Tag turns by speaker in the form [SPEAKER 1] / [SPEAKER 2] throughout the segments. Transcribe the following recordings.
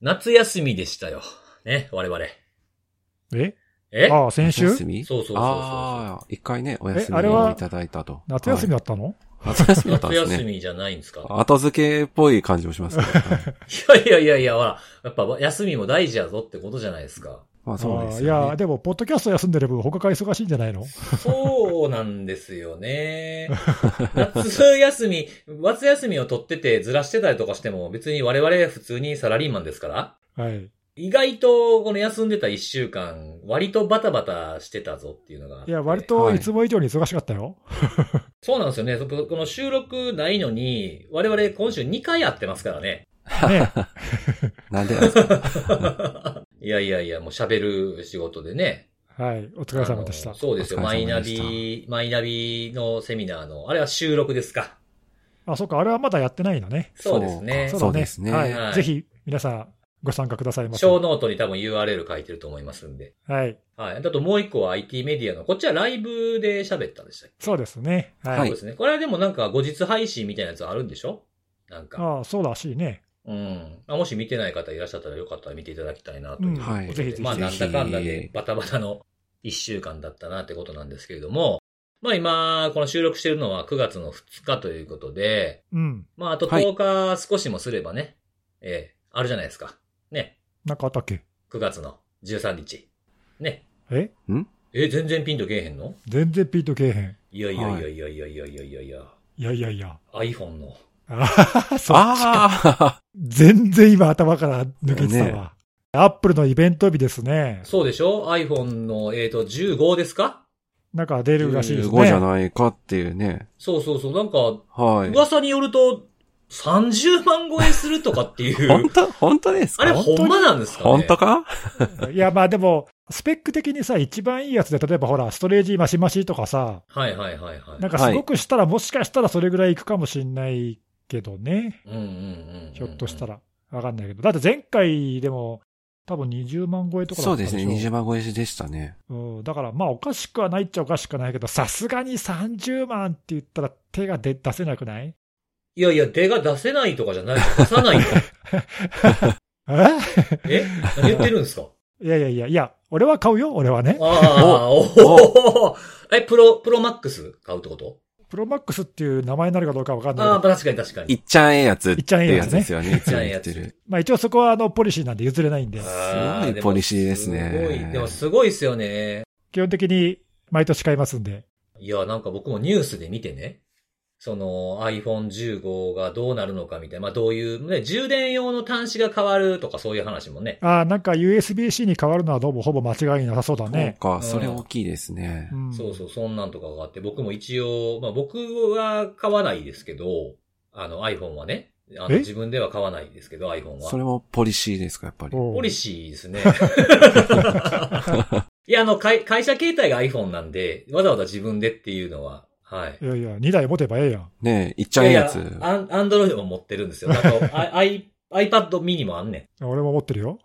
[SPEAKER 1] 夏休みでしたよ。ね、我々。
[SPEAKER 2] え？
[SPEAKER 1] え？
[SPEAKER 2] ああ、先週？
[SPEAKER 3] 夏休み？
[SPEAKER 1] そうそうそうそう
[SPEAKER 3] ああ、一回ね、お休みをいただいたと。
[SPEAKER 2] 夏休み
[SPEAKER 3] は
[SPEAKER 2] だったの、
[SPEAKER 3] い夏休みだったん
[SPEAKER 1] 夏
[SPEAKER 3] ですね。
[SPEAKER 1] 休みじゃないんですか？
[SPEAKER 3] 後付けっぽい感じもしますけど。はい
[SPEAKER 1] いや いやいやいや、ほら、やっぱ休みも大事やぞってことじゃないですか。
[SPEAKER 3] まあそうです
[SPEAKER 2] ああいや。でも、ポッドキャスト休んでる分、他から忙しいんじゃないの？
[SPEAKER 1] そうなんですよね。夏休み、夏休みを取っててずらしてたりとかしても別に我々普通にサラリーマンですから、
[SPEAKER 2] はい。
[SPEAKER 1] 意外とこの休んでた一週間、割とバタバタしてたぞっていうのが。
[SPEAKER 2] いや、割といつも以上に忙しかったよ。
[SPEAKER 1] そうなんですよね。そこの収録ないのに、我々今週2回やってますからね。
[SPEAKER 2] ね。
[SPEAKER 3] なんでなんですか？
[SPEAKER 1] いやいやいや、もう喋る仕事でね。
[SPEAKER 2] はい。お疲れ様でした。
[SPEAKER 1] そうですよ。マイナビ、マイナビのセミナーの、あれは収録ですか？
[SPEAKER 2] あ、そっか、あれはまだやってないのね。
[SPEAKER 1] そうですね
[SPEAKER 3] そ。
[SPEAKER 2] だ
[SPEAKER 3] うですね
[SPEAKER 2] はい。
[SPEAKER 1] はい
[SPEAKER 2] ぜひ、皆さん、ご参加くださいませ。
[SPEAKER 1] 小ノートに多分 URL 書いてると思いますんで。
[SPEAKER 2] はい。
[SPEAKER 1] はい。あともう一個は IT メディアの、こっちはライブで喋ったんでしたっけ？
[SPEAKER 2] そうですね。はい。
[SPEAKER 3] はい
[SPEAKER 1] そうですね。これはでもなんか後日配信みたいなやつあるんでしょ？なんか。
[SPEAKER 2] ああ、そうらしいね。
[SPEAKER 1] うん。あもし見てない方いらっしゃったらよかったら見ていただきたいなという
[SPEAKER 2] うん
[SPEAKER 1] ことで。
[SPEAKER 3] はい
[SPEAKER 2] ぜひぜひ
[SPEAKER 1] まあなんだかんだ
[SPEAKER 3] ぜ
[SPEAKER 1] で
[SPEAKER 3] ひ
[SPEAKER 1] バタバタの一週間だったなってことなんですけれども。まあ今、この収録してるのは9月の2日ということで、
[SPEAKER 2] うん。
[SPEAKER 1] まああと
[SPEAKER 3] はい
[SPEAKER 1] 10日少しもすればね、ええあるじゃないですか。ね。
[SPEAKER 2] なんかあったっけ
[SPEAKER 1] 9月の13日。ね。
[SPEAKER 2] え？
[SPEAKER 1] え、全然ピンとけえへんの？
[SPEAKER 2] 全然ピートけえへん。
[SPEAKER 1] いやいやいやいやいやいやいやいやいや。
[SPEAKER 2] いやいやいや。
[SPEAKER 1] iPhone の。
[SPEAKER 2] ああ、そっちか。
[SPEAKER 3] あ
[SPEAKER 2] 全然今頭から抜けてたわ。アップルのイベント日ですね。
[SPEAKER 1] そうでしょ ?iPhone の、えっ、と、15ですか？
[SPEAKER 2] なんか出るらしいです
[SPEAKER 3] あ、
[SPEAKER 2] ね。
[SPEAKER 3] 15じゃないかっていうね。
[SPEAKER 1] そうそうそう。なんか、
[SPEAKER 3] はい。
[SPEAKER 1] 噂によると、30万超えするとかっていう。
[SPEAKER 3] 本当？本当ですか？
[SPEAKER 1] あれ、
[SPEAKER 2] 本当に？
[SPEAKER 1] ほんまなんですかね？
[SPEAKER 3] 本当か？
[SPEAKER 2] いや、まあでも、スペック的にさ、一番いいやつで、例えばほら、ストレージマシマシとかさ、
[SPEAKER 1] はいはいはいはい。
[SPEAKER 2] なんかすごくしたら、もしかしたらそれぐらいいくかもしんないけどね。
[SPEAKER 1] うんうんうんうん。
[SPEAKER 2] ひょっとした。ら。わかんないけど。だって前回でも、多分20万超えとかだったでしょ
[SPEAKER 3] そうですね。20万超えでしたね。
[SPEAKER 2] うん、だからまあおかしくはないっちゃおかしくはないけど、さすがに30万って言ったら手が出出せなくない？
[SPEAKER 1] いやいや、出が出せないとかじゃない。出さないと。
[SPEAKER 2] え？
[SPEAKER 1] え？何言ってるんですか？
[SPEAKER 2] いやいやいや、いや、俺は買うよ、俺はね。
[SPEAKER 1] ああ、おおえ、プロ、プロマックス買うってこと？
[SPEAKER 2] プロマックスっていう名前になるかどうかわかんない
[SPEAKER 1] ああ、確かに確かに。
[SPEAKER 3] いっちゃんええやつ
[SPEAKER 2] いっちゃんええやつ
[SPEAKER 3] ですよね。いつも
[SPEAKER 1] いっちゃんええやつ
[SPEAKER 3] 言ってる。
[SPEAKER 2] まあ一応そこはあのポリシーなんで譲れないんで、
[SPEAKER 3] すごいポリシーですね
[SPEAKER 1] すごい、でもすごいですよね。
[SPEAKER 2] 基本的に毎年買いますんで。
[SPEAKER 1] いや、なんか僕もニュースで見てね、その iPhone15 がどうなるのかみたいな、まあどういう、ね、充電用の端子が変わるとかそういう話もね。
[SPEAKER 2] ああ、なんか USB-C に変わるのはどうもほぼ間違いなさそうだね。
[SPEAKER 3] そうか、それ大きいですね。
[SPEAKER 2] うん
[SPEAKER 1] そうそう、そんなんとかがあって、僕も一応、まあ僕は買わないですけど、あの iPhone はね、あの
[SPEAKER 2] え？
[SPEAKER 1] 自分では買わないですけど、iPhone は。
[SPEAKER 3] それもポリシーですか、やっぱり？
[SPEAKER 1] ポリシーですね。いや、あの、会会社携帯が iPhone なんで、わざわざ自分でっていうのは、はい。
[SPEAKER 2] いやいや、2台持てばええやん。
[SPEAKER 3] ねえ、いっちゃんええやつ。
[SPEAKER 1] アン、アンドロイドも持ってるんですよ。あと、I、iPad mini もあんねん。
[SPEAKER 2] 俺も持ってるよ。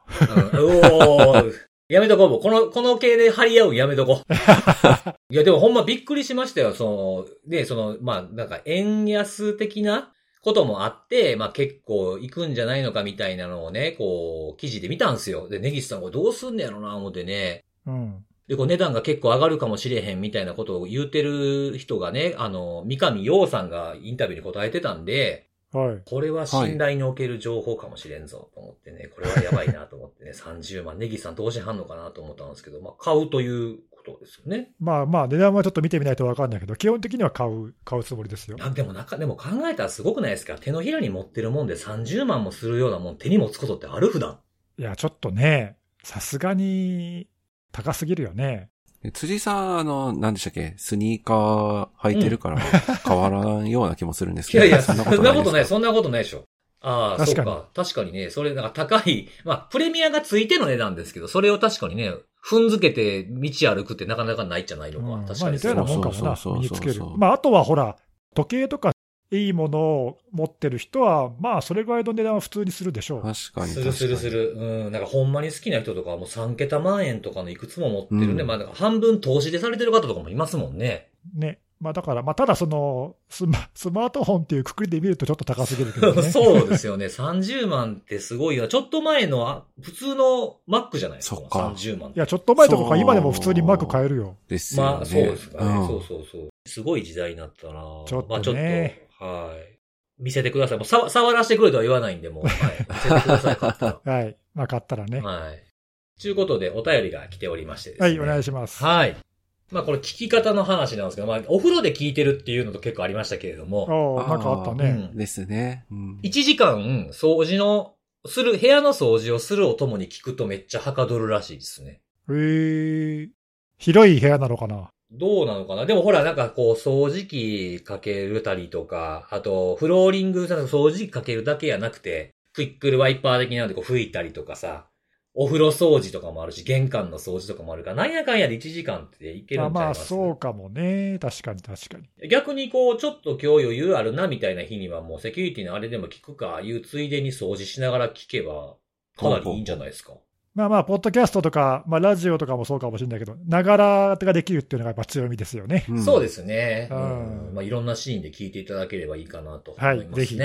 [SPEAKER 1] うん、おーやめとこう、もう。この、この系で張り合うんやめとこう。いや、でもほんまびっくりしましたよ。その、で、その、まあ、なんか、円安的なこともあって、まあ結構行くんじゃないのかみたいなのをね、こう、記事で見たんですよ。で、ネギスさんこれどうすんねやろな、思ってね。
[SPEAKER 2] うん。
[SPEAKER 1] で、こう値段が結構上がるかもしれへんみたいなことを言うてる人がね、あの、三上洋さんがインタビューに答えてたんで、
[SPEAKER 2] はい。
[SPEAKER 1] これは信頼における情報かもしれんぞと思ってね、これはやばいなと思ってね、30万、ネギさんどうしはんのかなと思ったんですけど、まあ、買うということですよね。
[SPEAKER 2] まあまあ、値段はちょっと見てみないとわかんないけど、基本的には買う、買うつもりですよ。
[SPEAKER 1] あでもなんか、でも考えたらすごくないですか？手のひらに持ってるもんで30万もするようなもん手に持つことってある普段。
[SPEAKER 2] いや、ちょっとね、さすがに高すぎるよね。
[SPEAKER 3] え辻さん、あの、何でしたっけ？スニーカー履いてるから変わらんような気もするんですけど。
[SPEAKER 1] いやいや、そんなことない、そんなことないでしょ。ああ、
[SPEAKER 2] 確かに
[SPEAKER 1] そうか。確かにね、それなんか高い、まあ、プレミアがついての値段ですけど、それを確かにね、踏んづけて道歩くってなかなかないじゃないのか。
[SPEAKER 2] うん
[SPEAKER 1] 確かに
[SPEAKER 2] まあ似たようなもんかもな、
[SPEAKER 3] そうそう
[SPEAKER 2] 身
[SPEAKER 3] そうそう
[SPEAKER 2] につける。まあ、あとはほら、時計とかいいものを持ってる人は、まあ、それぐらいの値段は普通にするでしょう。
[SPEAKER 3] 確かに。
[SPEAKER 1] するするする。うん。なんかほんまに好きな人とかはもう3桁万円とかのいくつも持ってるね。
[SPEAKER 3] うん
[SPEAKER 1] まあ、半分投資でされてる方とかもいますもんね。
[SPEAKER 2] ね。まあだから、まあただそのスマ、スマートフォンっていうくくりで見るとちょっと高すぎるけどね。
[SPEAKER 1] そうですよね。30万ってすごいよ。ちょっと前のあ普通の Mac じゃないですか。
[SPEAKER 3] そっか
[SPEAKER 1] 30万
[SPEAKER 2] い。や、ちょっと前とか今でも普通にマーク買えるよ。
[SPEAKER 3] ですよね。
[SPEAKER 1] まあ、そうですかね。
[SPEAKER 3] うん
[SPEAKER 1] そうそうそう。すごい時代になったな
[SPEAKER 2] ちょっとね
[SPEAKER 1] まあちょっと、はい。見せてください。もうさ触らせてくれとは言わないんで、もう、はい。見せてください、買ったら。
[SPEAKER 2] はい。まあ買ったらね。
[SPEAKER 1] はい。ということで、お便りが来ておりましてですね。
[SPEAKER 2] はい、お願いします。
[SPEAKER 1] はい。まあこれ聞き方の話なんですけど、まあお風呂で聞いてるっていうのと結構ありましたけれども、
[SPEAKER 2] おーなんかあったね。
[SPEAKER 1] うん
[SPEAKER 3] ですね。うん。
[SPEAKER 1] 1時間掃除の、する、部屋の掃除をするお供に聞くとめっちゃはかどるらしいですね。
[SPEAKER 2] へー広い部屋なのかな？
[SPEAKER 1] どうなのかな？でもほら、なんかこう、掃除機かけるたりとか、あと、フローリング、掃除機かけるだけやなくて、クイックルワイパー的なのでこう拭いたりとかさ、お風呂掃除とかもあるし、玄関の掃除とかもあるから、なんやかんやで1時間っていける
[SPEAKER 2] まあまあ、
[SPEAKER 1] んちゃいます？
[SPEAKER 2] そうかもね。確かに確かに。
[SPEAKER 1] 逆にこう、ちょっと今日余裕あるなみたいな日にはもうセキュリティのあれでも聞くか、いうついでに掃除しながら聞けば、かなりいいんじゃないですか？
[SPEAKER 2] まあまあ、ポッドキャストとか、まあラジオとかもそうかもしれないけど、ながらができるっていうのがやっぱ強みですよね。
[SPEAKER 3] ん
[SPEAKER 1] そうですね。
[SPEAKER 2] う
[SPEAKER 1] うんん。まあ、いろんなシーンで聞いていただければいいかなと思いますね。
[SPEAKER 2] はいぜひ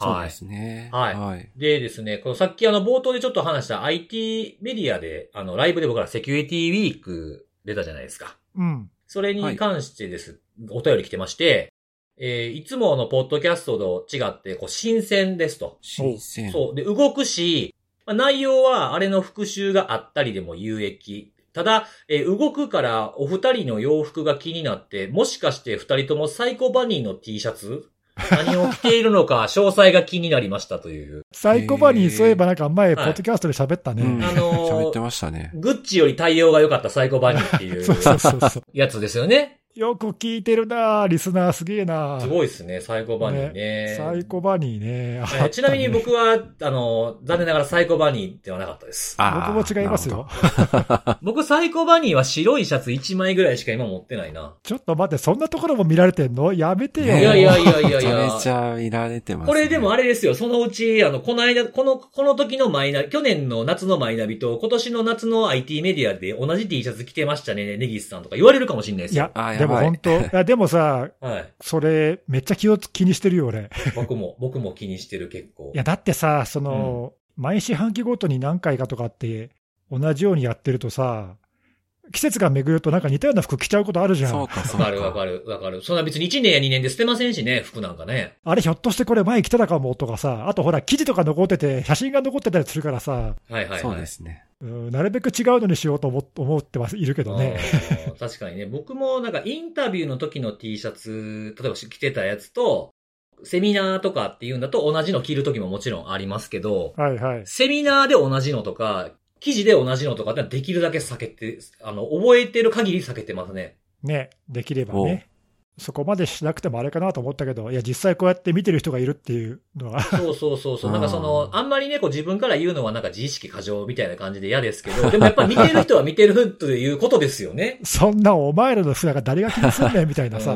[SPEAKER 3] そうですね。
[SPEAKER 1] はい
[SPEAKER 3] はい。
[SPEAKER 1] でですね、このさっきあの冒頭でちょっと話した IT メディアで、あのライブで僕らセキュリティウィーク出たじゃないですか。
[SPEAKER 2] うん。
[SPEAKER 1] それに関してです。お便り来てまして、えーいつものポッドキャストと違って、こう、新鮮ですと。
[SPEAKER 3] 新鮮。
[SPEAKER 1] そう。で、動くし、まあ内容はあれの復習があったりでも有益。ただ、えー動くからお二人の洋服が気になって、もしかして二人ともサイコバニーの T シャツ？何を着ているのか 詳細が気になりましたという。
[SPEAKER 2] サイコバニー、そういえばなんか前、ポ
[SPEAKER 1] はい
[SPEAKER 2] ッドキャストで喋ったね。
[SPEAKER 3] うん
[SPEAKER 1] あのー
[SPEAKER 3] 喋ってましたね。
[SPEAKER 1] グッチより対応が良かったサイコバニーってい
[SPEAKER 2] そうそう
[SPEAKER 1] う
[SPEAKER 2] そうそう。
[SPEAKER 1] やつですよね。
[SPEAKER 2] よく聞いてるなリスナーすげえな
[SPEAKER 1] すごいですね、サイコバニーね。
[SPEAKER 2] サイコバニーね。ね
[SPEAKER 1] ーちなみに僕は、あの、残念ながらサイコバニーではなかったです。
[SPEAKER 2] 僕も違いますよ。。
[SPEAKER 1] 僕サイコバニーは白いシャツ1枚ぐらいしか今持ってないな。
[SPEAKER 2] ちょっと待って、そんなところも見られてんの？やめてよ。
[SPEAKER 3] ね
[SPEAKER 1] いやいやいやいやい
[SPEAKER 3] めちゃ
[SPEAKER 1] や。
[SPEAKER 3] めちゃ見られてます、ね。
[SPEAKER 1] これでもあれですよ、そのうち、あの、この間、この、この時のマイナビ、去年の夏のマイナビと、今年の夏の IT メディアで同じ T シャツ着てましたね、ネギスさんとか言われるかもしれないですよ。
[SPEAKER 2] いや、でも本当、いや、でもさ、
[SPEAKER 1] はい。
[SPEAKER 2] それ、めっちゃ気をつ気にしてるよ、俺。
[SPEAKER 1] 僕も、僕も気にしてる結構
[SPEAKER 2] い。や、だってさ、その、毎四半期ごとに何回かとかって、同じようにやってるとさ、季節が巡るとなんか似たような服着ちゃうことあるじゃん。
[SPEAKER 3] そうか、そうか。
[SPEAKER 1] わかるわかるわかる。そんな別に1年や2年で捨てませんしね、服なんかね。
[SPEAKER 2] あれひょっとしてこれ前着てたかもとかさ、あとほら、記事とか残ってて、写真が残ってたりするからさ、
[SPEAKER 1] はいはいはい。
[SPEAKER 3] そうですね。
[SPEAKER 2] うんなるべく違うのにしようと思思ってます、いるけどね。
[SPEAKER 1] 確かにね。僕もなんかインタビューの時の T シャツ、例えば着てたやつと、セミナーとかっていうんだと同じの着る時ももちろんありますけど、
[SPEAKER 2] はいはい。
[SPEAKER 1] セミナーで同じのとか、記事で同じのとかってのはできるだけ避けて、あの、覚えてる限り避けてますね。
[SPEAKER 2] ね、できればね。そこまでしなくてもあれかなと思ったけど、いや、実際こうやって見てる人がいるっていうのは、
[SPEAKER 1] そうそうそうそう。なんかその、あんまりね、こう自分から言うのはなんか自意識過剰みたいな感じで嫌ですけど、でもやっぱ見てる人は見てるということですよね。
[SPEAKER 2] そんなお前らの札が誰が気にすんねんみたいなさ、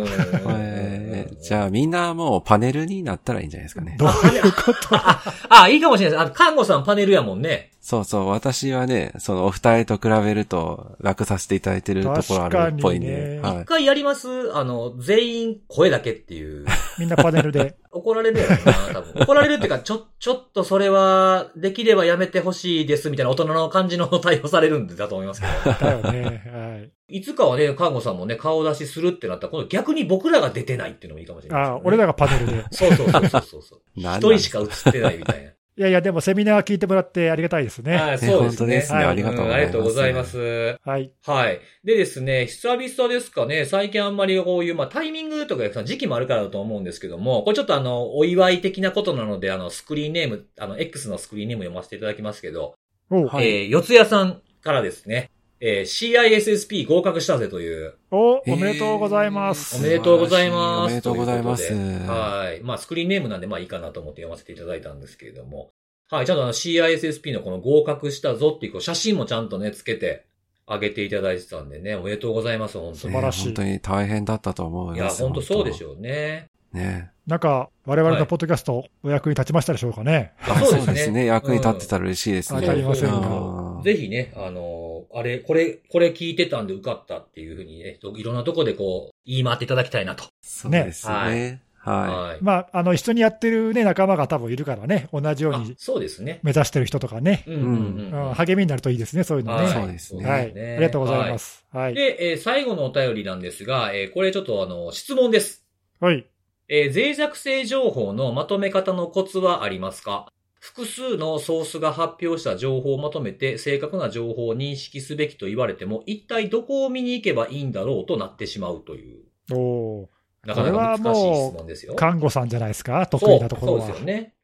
[SPEAKER 3] じゃあみんなもうパネルになったらいいんじゃないですかね。
[SPEAKER 2] どういうこと？
[SPEAKER 1] あ、あ、いいかもしれないです。あ、看護さんパネルやもんね。
[SPEAKER 3] そうそう、私はね、そのお二人と比べると楽させていただいてるところあるっぽいんで。
[SPEAKER 2] 確かにね
[SPEAKER 3] はい
[SPEAKER 1] 一。回やります？あの、全員声だけっていう。
[SPEAKER 2] みんなパネルで。
[SPEAKER 1] 怒られるやろな、多分。怒られるっていうか、ちょ、ちょっとそれは、できればやめてほしいです、みたいな大人の感じの対応されるんだと思いますけど。
[SPEAKER 2] だよね。はい。
[SPEAKER 1] いつかはね、看護さんもね、顔出しするってなったら、今度逆に僕らが出てないっていうのもいいかもしれないね、
[SPEAKER 2] あ俺らがパネルで。
[SPEAKER 1] そうそうそうそうそう 一人しか映ってないみたいな。
[SPEAKER 2] いやいや、でもセミナー聞いてもらってありがたいですね。
[SPEAKER 1] はい、そうですね。
[SPEAKER 3] 本当ですね。
[SPEAKER 2] はい
[SPEAKER 3] ありがとうございます。
[SPEAKER 1] んありがとうございます。
[SPEAKER 2] はい。
[SPEAKER 1] はい。でですね、久々ですかね、最近あんまりこういう、まあタイミングとかその時期もあるからだと思うんですけども、これちょっとあの、お祝い的なことなので、あの、スクリーンネーム、あの、X のスクリーンネーム読ませていただきますけど、
[SPEAKER 3] はい
[SPEAKER 1] えー、四谷さんからですね、えー、CISSP 合格したぜという、
[SPEAKER 2] お、おめでとうございます。
[SPEAKER 1] おめでとうございます。
[SPEAKER 3] おめでとうございます
[SPEAKER 1] といはい。まあ、スクリーンネームなんで、まあいいかなと思って読ませていただいたんですけれども。はい。ちゃんとあの CISSP のこの合格したぞっていうこう写真もちゃんとね、つけてあげていただいてたんでね、おめでとうございます、本当に。
[SPEAKER 2] 素晴らしい
[SPEAKER 3] ね本当に大変だったと思い
[SPEAKER 1] いや。本当そうでし
[SPEAKER 3] ょ
[SPEAKER 1] ょうね。
[SPEAKER 3] う。ね。
[SPEAKER 2] なんか、我々のポッドキャスト、お役に立ちましたでしょうかね。
[SPEAKER 3] あ
[SPEAKER 1] そうですね
[SPEAKER 3] そうですね。役に立ってたら嬉しいですね。
[SPEAKER 2] わかりません
[SPEAKER 1] ぜひね、あの、あれ、これ、これ聞いてたんで受かったっていうふうにね、いろんなとこでこう、言い回っていただきたいなと。
[SPEAKER 3] そうですね。は
[SPEAKER 1] はい。
[SPEAKER 2] まあ、あの、一緒にやってるね、仲間が多分いるからね、同じよう
[SPEAKER 1] あ
[SPEAKER 2] に
[SPEAKER 1] そうですね。
[SPEAKER 2] 目指してる人とかね、
[SPEAKER 1] うんうんうん
[SPEAKER 2] うん励みになるといいですね、そういうの
[SPEAKER 1] はい
[SPEAKER 2] ね。
[SPEAKER 3] そうですね
[SPEAKER 2] はい。ありがとうございます。はい。
[SPEAKER 1] で、えー最後のお便りなんですが、えーこれちょっとあの、質問です。
[SPEAKER 2] はい。
[SPEAKER 1] えー脆弱性情報のまとめ方のコツはありますか？複数のソースが発表した情報をまとめて正確な情報を認識すべきと言われても、一体どこを見に行けばいいんだろうとなってしまうという、
[SPEAKER 2] お
[SPEAKER 1] なかなか難しい質問ですよ。
[SPEAKER 2] ー看護さんじゃないですか、得
[SPEAKER 1] そう
[SPEAKER 2] 意なところは。
[SPEAKER 1] そうですよね。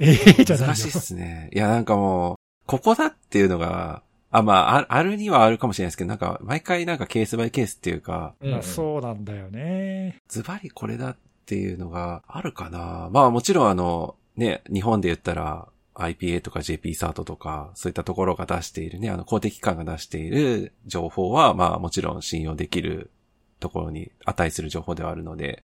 [SPEAKER 3] い。え
[SPEAKER 2] ええじゃない
[SPEAKER 3] 難しいっすね。いや、なんかもう、ここだっていうのが、あ、まあ、ああるにはあるかもしれないですけど、なんか、毎回なんかケースバイケースっていうか、
[SPEAKER 1] うん
[SPEAKER 2] まあ、そうなんだよね。
[SPEAKER 3] ズバリこれだっていうのがあるかな。まあもちろんあの、ね、日本で言ったら IPA とか JP サートとか、そういったところが出しているね、あの公的機関が出している情報は、まあもちろん信用できるところに値する情報ではあるので、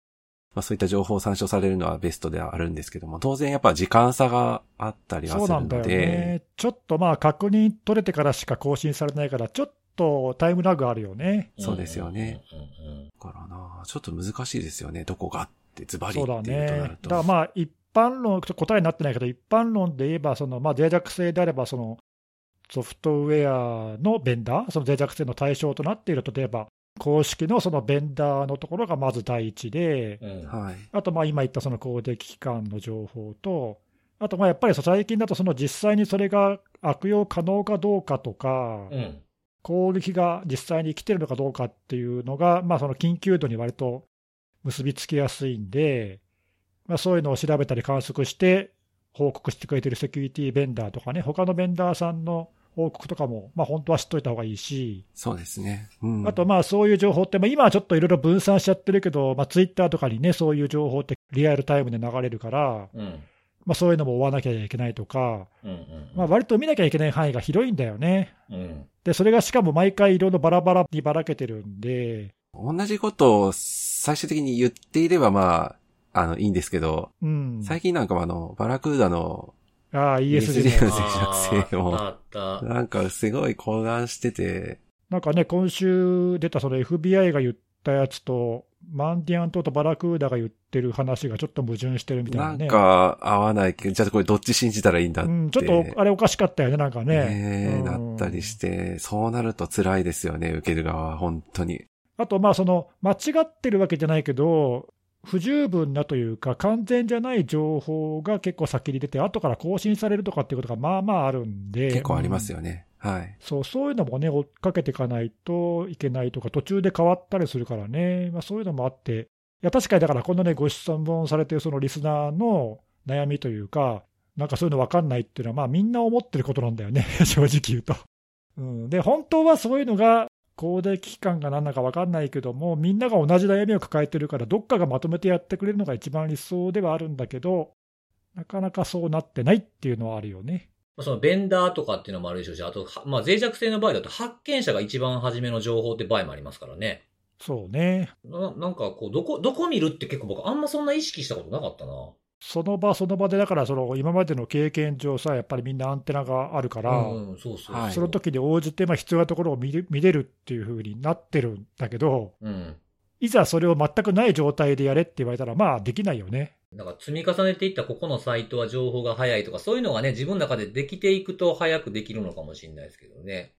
[SPEAKER 3] まあそういった情報を参照されるのはベストではあるんですけども、当然やっぱ時間差があったりはするの
[SPEAKER 2] そうなんだよ
[SPEAKER 3] で、
[SPEAKER 2] ね。ちょっとまあ、確認取れてからしか更新されないから、ちょっとタイムラグあるよね。
[SPEAKER 3] そうですよね。だからな、ちょっと難しいですよね、どこがってズバリ
[SPEAKER 2] そう
[SPEAKER 3] って
[SPEAKER 2] だね。
[SPEAKER 3] いうとなると。
[SPEAKER 2] だからまあ、一般論、答えになってないけど、一般論で言えば、そのまあ脆弱性であれば、そのソフトウェアのベンダー、その脆弱性の対象となっている、例えば、公式のそのベンダーのところがまず第一で、
[SPEAKER 1] うん
[SPEAKER 3] はい。
[SPEAKER 2] あとまあ今言ったその公的機関の情報と、あとまあやっぱり最近だと、その実際にそれが悪用可能かどうかとか、
[SPEAKER 1] うん。
[SPEAKER 2] 攻撃が実際に来てるのかどうかっていうのが、まあ、その緊急度に割と結びつきやすいんで、まあ、そういうのを調べたり観測して、報告してくれてるセキュリティベンダーとかね、他のベンダーさんの報告とかも、まあ、本当は知っといた方がいいし、
[SPEAKER 3] そうですね。うん。
[SPEAKER 2] あとまあそういう情報って、まあ、今はちょっといろいろ分散しちゃってるけど、まあ、ツイッターとかにね、そういう情報ってリアルタイムで流れるから、
[SPEAKER 1] うん。
[SPEAKER 2] まあ、そういうのも追わなきゃいけないとか、
[SPEAKER 1] うんうん。
[SPEAKER 2] まあ、割と見なきゃいけない範囲が広いんだよね。
[SPEAKER 1] うん。
[SPEAKER 2] で、それがしかも毎回いろいろバラバラにばらけてるんで、
[SPEAKER 3] 同じことを最終的に言っていればまあ、あの、いいんですけど、
[SPEAKER 2] うん。
[SPEAKER 3] 最近なんかもあの、バラクーダの、
[SPEAKER 2] ああ、
[SPEAKER 3] ESG の
[SPEAKER 2] の。
[SPEAKER 3] 脆弱性も。なんかすごい混乱してて、
[SPEAKER 2] なんかね、今週出たその FBI が言ったやつと、マンディアン島とバラクーダが言ってる話がちょっと矛盾してるみたい
[SPEAKER 3] な
[SPEAKER 2] なんね。
[SPEAKER 3] か合わないけど、じゃあこれどっち信じたらいいんだって。
[SPEAKER 2] うん、ちょっとあれおかしかったよね、なんかね。
[SPEAKER 3] ねえ
[SPEAKER 2] うん
[SPEAKER 3] なったりして、そうなると辛いですよね、受ける側は、本当に。
[SPEAKER 2] あと、まあ、その、間違ってるわけじゃないけど、不十分なというか、完全じゃない情報が結構先に出て、後から更新されるとかっていうことがまあまああるんで。
[SPEAKER 3] 結構ありますよね。はい。
[SPEAKER 2] そう、そういうのもね、追っかけていかないといけないとか、途中で変わったりするからね、まあ、そういうのもあって、いや、確かにだから、このね、ご質問されてるそのリスナーの悩みというか、なんかそういうの分かんないっていうのは、まあ、みんな思ってることなんだよね、正直言うと。うん、で、本当はそういうのが、公的機関が何だか分かんないけども、みんなが同じ悩みを抱えてるから、どっかがまとめてやってくれるのが一番理想ではあるんだけど、なかなかそうなってないっていうのはあるよね。
[SPEAKER 1] まあそのベンダーとかっていうのもあるでしょうし、あと、はまあ脆弱性の場合だと発見者が一番初めの情報って場合もありますからね。
[SPEAKER 2] そうね。
[SPEAKER 1] ななんかこう、どこ、どこ見るって結構僕あんまそんな意識したことなかったな。
[SPEAKER 2] その場その場で、だからその今までの経験上さ、やっぱりみんなアンテナがあるから、
[SPEAKER 1] そうそうそう。
[SPEAKER 3] はい
[SPEAKER 2] その時に応じて、まあ、必要なところを見れ見れるっていう風になってるんだけど、
[SPEAKER 1] うん。
[SPEAKER 2] いざそれを全くない状態でやれって言われたら、まあできないよね。
[SPEAKER 1] なんか積み重ねていったここのサイトは情報が早いとか、そういうのがね、自分の中でできていくと早くできるのかもしれないですけどね。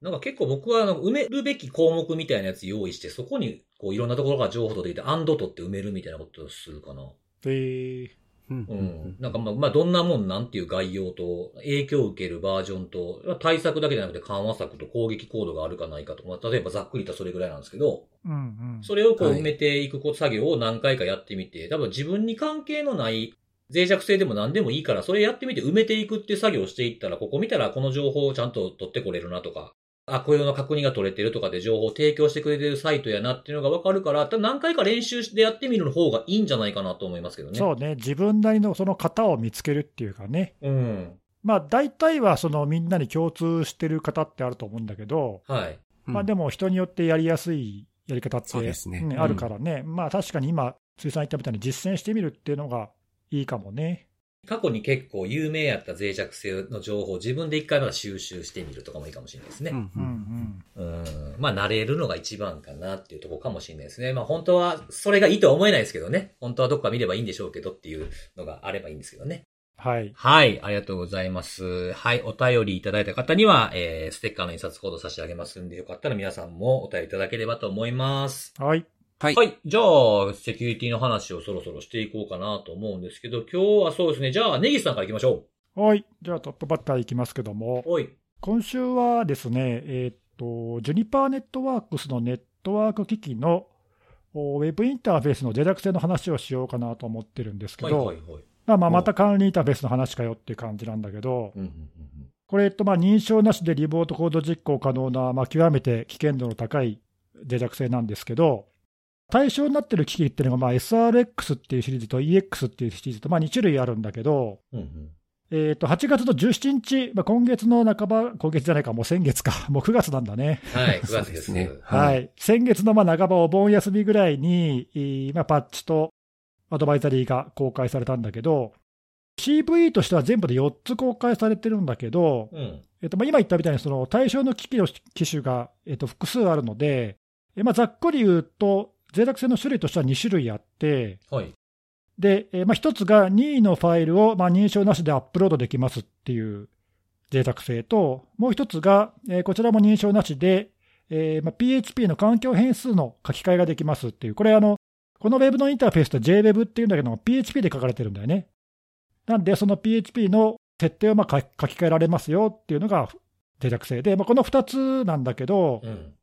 [SPEAKER 1] なんか結構僕はあの埋めるべき項目みたいなやつ用意して、そこにこういろんなところから情報とできて、アンド取って埋めるみたいなことをするかな。
[SPEAKER 2] で、
[SPEAKER 3] うん
[SPEAKER 1] うん。なんかまあ、まあ、どんなもんなんていう概要と、影響を受けるバージョンと、対策だけじゃなくて緩和策と攻撃コードがあるかないかと、まあ、例えばざっくりとそれぐらいなんですけど、
[SPEAKER 2] うんうん。
[SPEAKER 1] それをこう
[SPEAKER 3] はい
[SPEAKER 1] 埋めていく作業を何回かやってみて、多分自分に関係のない脆弱性でも何でもいいから、それやってみて埋めていくっていう作業をしていったら、ここ見たらこの情報をちゃんと取ってこれるなとか、悪用の確認が取れてるとかで情報を提供してくれてるサイトやなっていうのがわかるから、多分何回か練習してやってみる方がいいんじゃないかなと思いますけどね。
[SPEAKER 2] そうね、自分なりのその型を見つけるっていうかね、
[SPEAKER 1] うん。
[SPEAKER 2] まあ大体はそのみんなに共通してる型ってあると思うんだけど、
[SPEAKER 1] はい。
[SPEAKER 3] うん
[SPEAKER 2] まあでも人によってやりやすいやり方って、
[SPEAKER 3] そう
[SPEAKER 2] んあるからね、まあ確かに今、辻さん言ったみたいに実践してみるっていうのがいいかもね。
[SPEAKER 1] 過去に結構有名やった脆弱性の情報を自分で一回まだ収集してみるとかもいいかもしれないですね。
[SPEAKER 3] うん
[SPEAKER 2] う
[SPEAKER 3] うん
[SPEAKER 2] うんん
[SPEAKER 1] うん。まあ、慣れるのが一番かなっていうところかもしれないですね。まあ、本当は、それがいいとは思えないですけどね。本当はどっか見ればいいんでしょうけどっていうのがあればいいんですけどね。
[SPEAKER 2] はい。
[SPEAKER 1] はい、ありがとうございます。はい、お便りいただいた方には、えー、ステッカーの印刷コード差し上げますんで、よかったら皆さんもお便りいただければと思います。
[SPEAKER 2] はい。
[SPEAKER 3] はい。
[SPEAKER 1] はい。じゃあ、セキュリティの話をそろそろしていこうかなと思うんですけど、今日はそうですね。じゃあ、ネギスさんから行きましょ
[SPEAKER 2] はい。じゃあトップバッターいきますけども
[SPEAKER 1] う。、おい。
[SPEAKER 2] 今週はですね、えーっと、ジュニパーネットワークスのネットワーク機器のおウェブインターフェースの脆弱性の話をしようかなと思ってるんですけ
[SPEAKER 1] はい
[SPEAKER 2] ど、
[SPEAKER 1] はいはい。
[SPEAKER 2] まあまあまた管理インターフェースの話かよっていう感じなんだけど、
[SPEAKER 1] うんうんうん
[SPEAKER 2] これ、えっと、まあ認証なしでリモートコード実行可能な、まあ、極めて危険度の高い脆弱性なんですけど、対象になってる機器っていうのが、まあ、SRX っていうシリーズと EX っていうシリーズと、まあ、2種類あるんだけど、
[SPEAKER 1] うん。うんうん
[SPEAKER 2] えー、と8月の17日、まあ、今月の半ば、今月じゃないか、もう先月か、もう9月なんだね。
[SPEAKER 1] はい、9
[SPEAKER 3] そう
[SPEAKER 1] 月
[SPEAKER 3] です。ね。
[SPEAKER 2] はい。先月のまあ半ば、お盆休みぐらいに、えーまあ、パッチとアドバイザリーが公開されたんだけど、CVE としては全部で4つ公開されてるんだけど、
[SPEAKER 1] うん。
[SPEAKER 2] えっとまあ、今言ったみたいに、その対象の機器の機種が、えっと複数あるので、えまあ、ざっくり言うと、脆弱性の種類としては2種類あって、
[SPEAKER 1] はい。
[SPEAKER 2] で、えーまあ、一つが任意のファイルをまあ認証なしでアップロードできますっていう脆弱性と、もう一つが、えーこちらも認証なしで、えーまあ、PHP の環境変数の書き換えができますっていう、これあの、この Web のインターフェースって JWeb っていうんだけども、PHP で書かれてるんだよね。なんで、その PHP の設定をまあ書き書き換えられますよっていうのが脆弱性で、まあ、この2つなんだけど、
[SPEAKER 1] うん。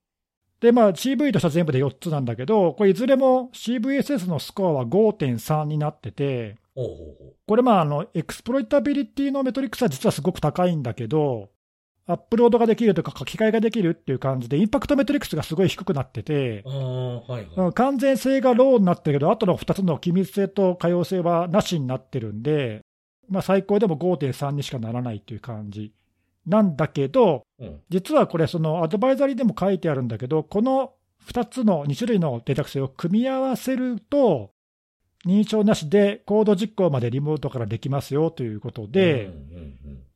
[SPEAKER 2] で、まあ、CV としては全部で4つなんだけど、これいずれも CVSS のスコアは5.3になってて、これ、まあ、あの、 exploitability の metrics は実はすごく高いんだけど、アップロードができるとか書き換えができるっていう感じで、 impact metrics がすごい低くなってて
[SPEAKER 1] はいはい。
[SPEAKER 2] うん完全性が low になってるけど、あとの2つの機密性と可用性はなしになってるんで、まあ、最高でも5.3にしかならないっていう感じなんだけど、
[SPEAKER 1] うん。
[SPEAKER 2] 実はこれ、そのアドバイザリーでも書いてあるんだけど、この2つの2種類の脆弱性を組み合わせると、認証なしでコード実行までリモートからできますよということで、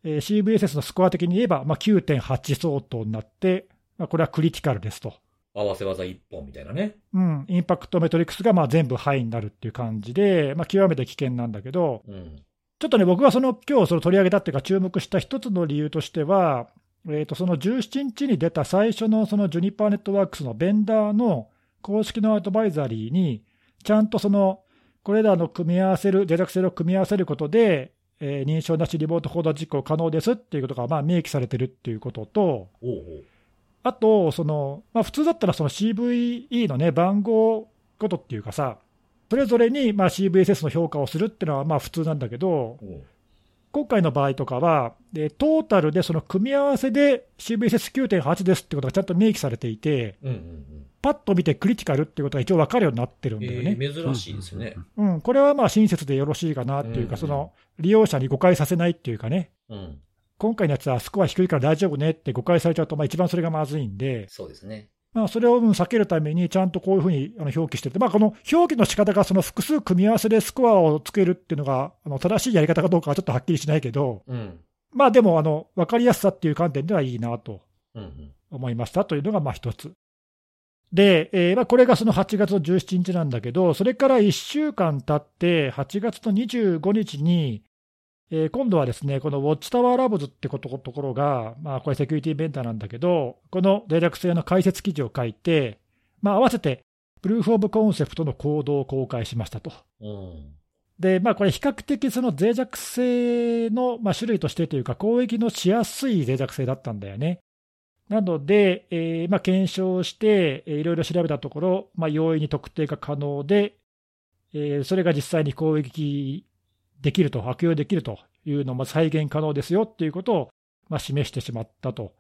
[SPEAKER 2] CVSS のスコア的に言えば、まあ、9.8相当になって、まあ、これはクリティカルですと。
[SPEAKER 1] 合わせ技一本みたいなね。
[SPEAKER 2] うん、インパクトメトリックスがまあ全部ハイになるっていう感じで、まあ、極めて危険なんだけど、
[SPEAKER 1] うん。
[SPEAKER 2] ちょっとね、僕はその今日それ取り上げたっていうか、注目した一つの理由としては、えー、とその17日に出た最初のそのジュニパーネットワークスのベンダーの公式のアドバイザリーに、ちゃんとそのこれらの組み合わせる、脆弱性を組み合わせることで、えー認証なしリモートコード実行可能ですっていうことがまあ明記されてるっていうことと、
[SPEAKER 1] おうおう。
[SPEAKER 2] あと、そのまあ、普通だったらその CVE の、ね、番号ごとっていうかさ、それぞれにまあ CVSS の評価をするっていうのはまあ普通なんだけど、今回の場合とかは、でトータルでその組み合わせで CVSS9.8 ですってことがちゃんと明記されていて、
[SPEAKER 1] うんうんうん。
[SPEAKER 2] パッと見てクリティカルっていうことが一応分かるようになってるんだよね。
[SPEAKER 1] えー、珍しいですね。
[SPEAKER 2] うん、これはまあ親切でよろしいかなっていうか、
[SPEAKER 1] うん
[SPEAKER 2] その利用者に誤解させないっていうかね、
[SPEAKER 1] うん。
[SPEAKER 2] 今回のやつはスコア低いから大丈夫ねって誤解されちゃうと、まあ、一番それがまずいんで、
[SPEAKER 1] そうですね。
[SPEAKER 2] まあ、それをうん避けるために、ちゃんとこういうふうにあの表記してて、まあ、この表記の仕方がその複数組み合わせでスコアをつけるっていうのが、あの正しいやり方かどうかはちょっとはっきりしないけど、
[SPEAKER 1] うん。
[SPEAKER 2] まあでもあの、分かりやすさっていう観点ではいいなと。思いましたというのがまあ一つ。で、えーまあ、これがその8月の17日なんだけど、それから1週間経って、8月の25日に、えー今度はですね、このウォッチタワーラブズってことところが、まあ、これセキュリティベンダーなんだけど、この脆弱性の解説記事を書いて、まあ、合わせて、プルーフ・オブ・コンセプトのコードを公開しましたと。
[SPEAKER 1] うん。
[SPEAKER 2] で、まあ、これ、比較的その脆弱性の、まあ、種類としてというか、攻撃のしやすい脆弱性だったんだよね。なので、えーまあ、検証して、えーいろいろ調べたところ、まあ、容易に特定が可能で、えーそれが実際に攻撃できると、悪用できるというのも再現可能ですよっていうことを、まあ、示してしまったと。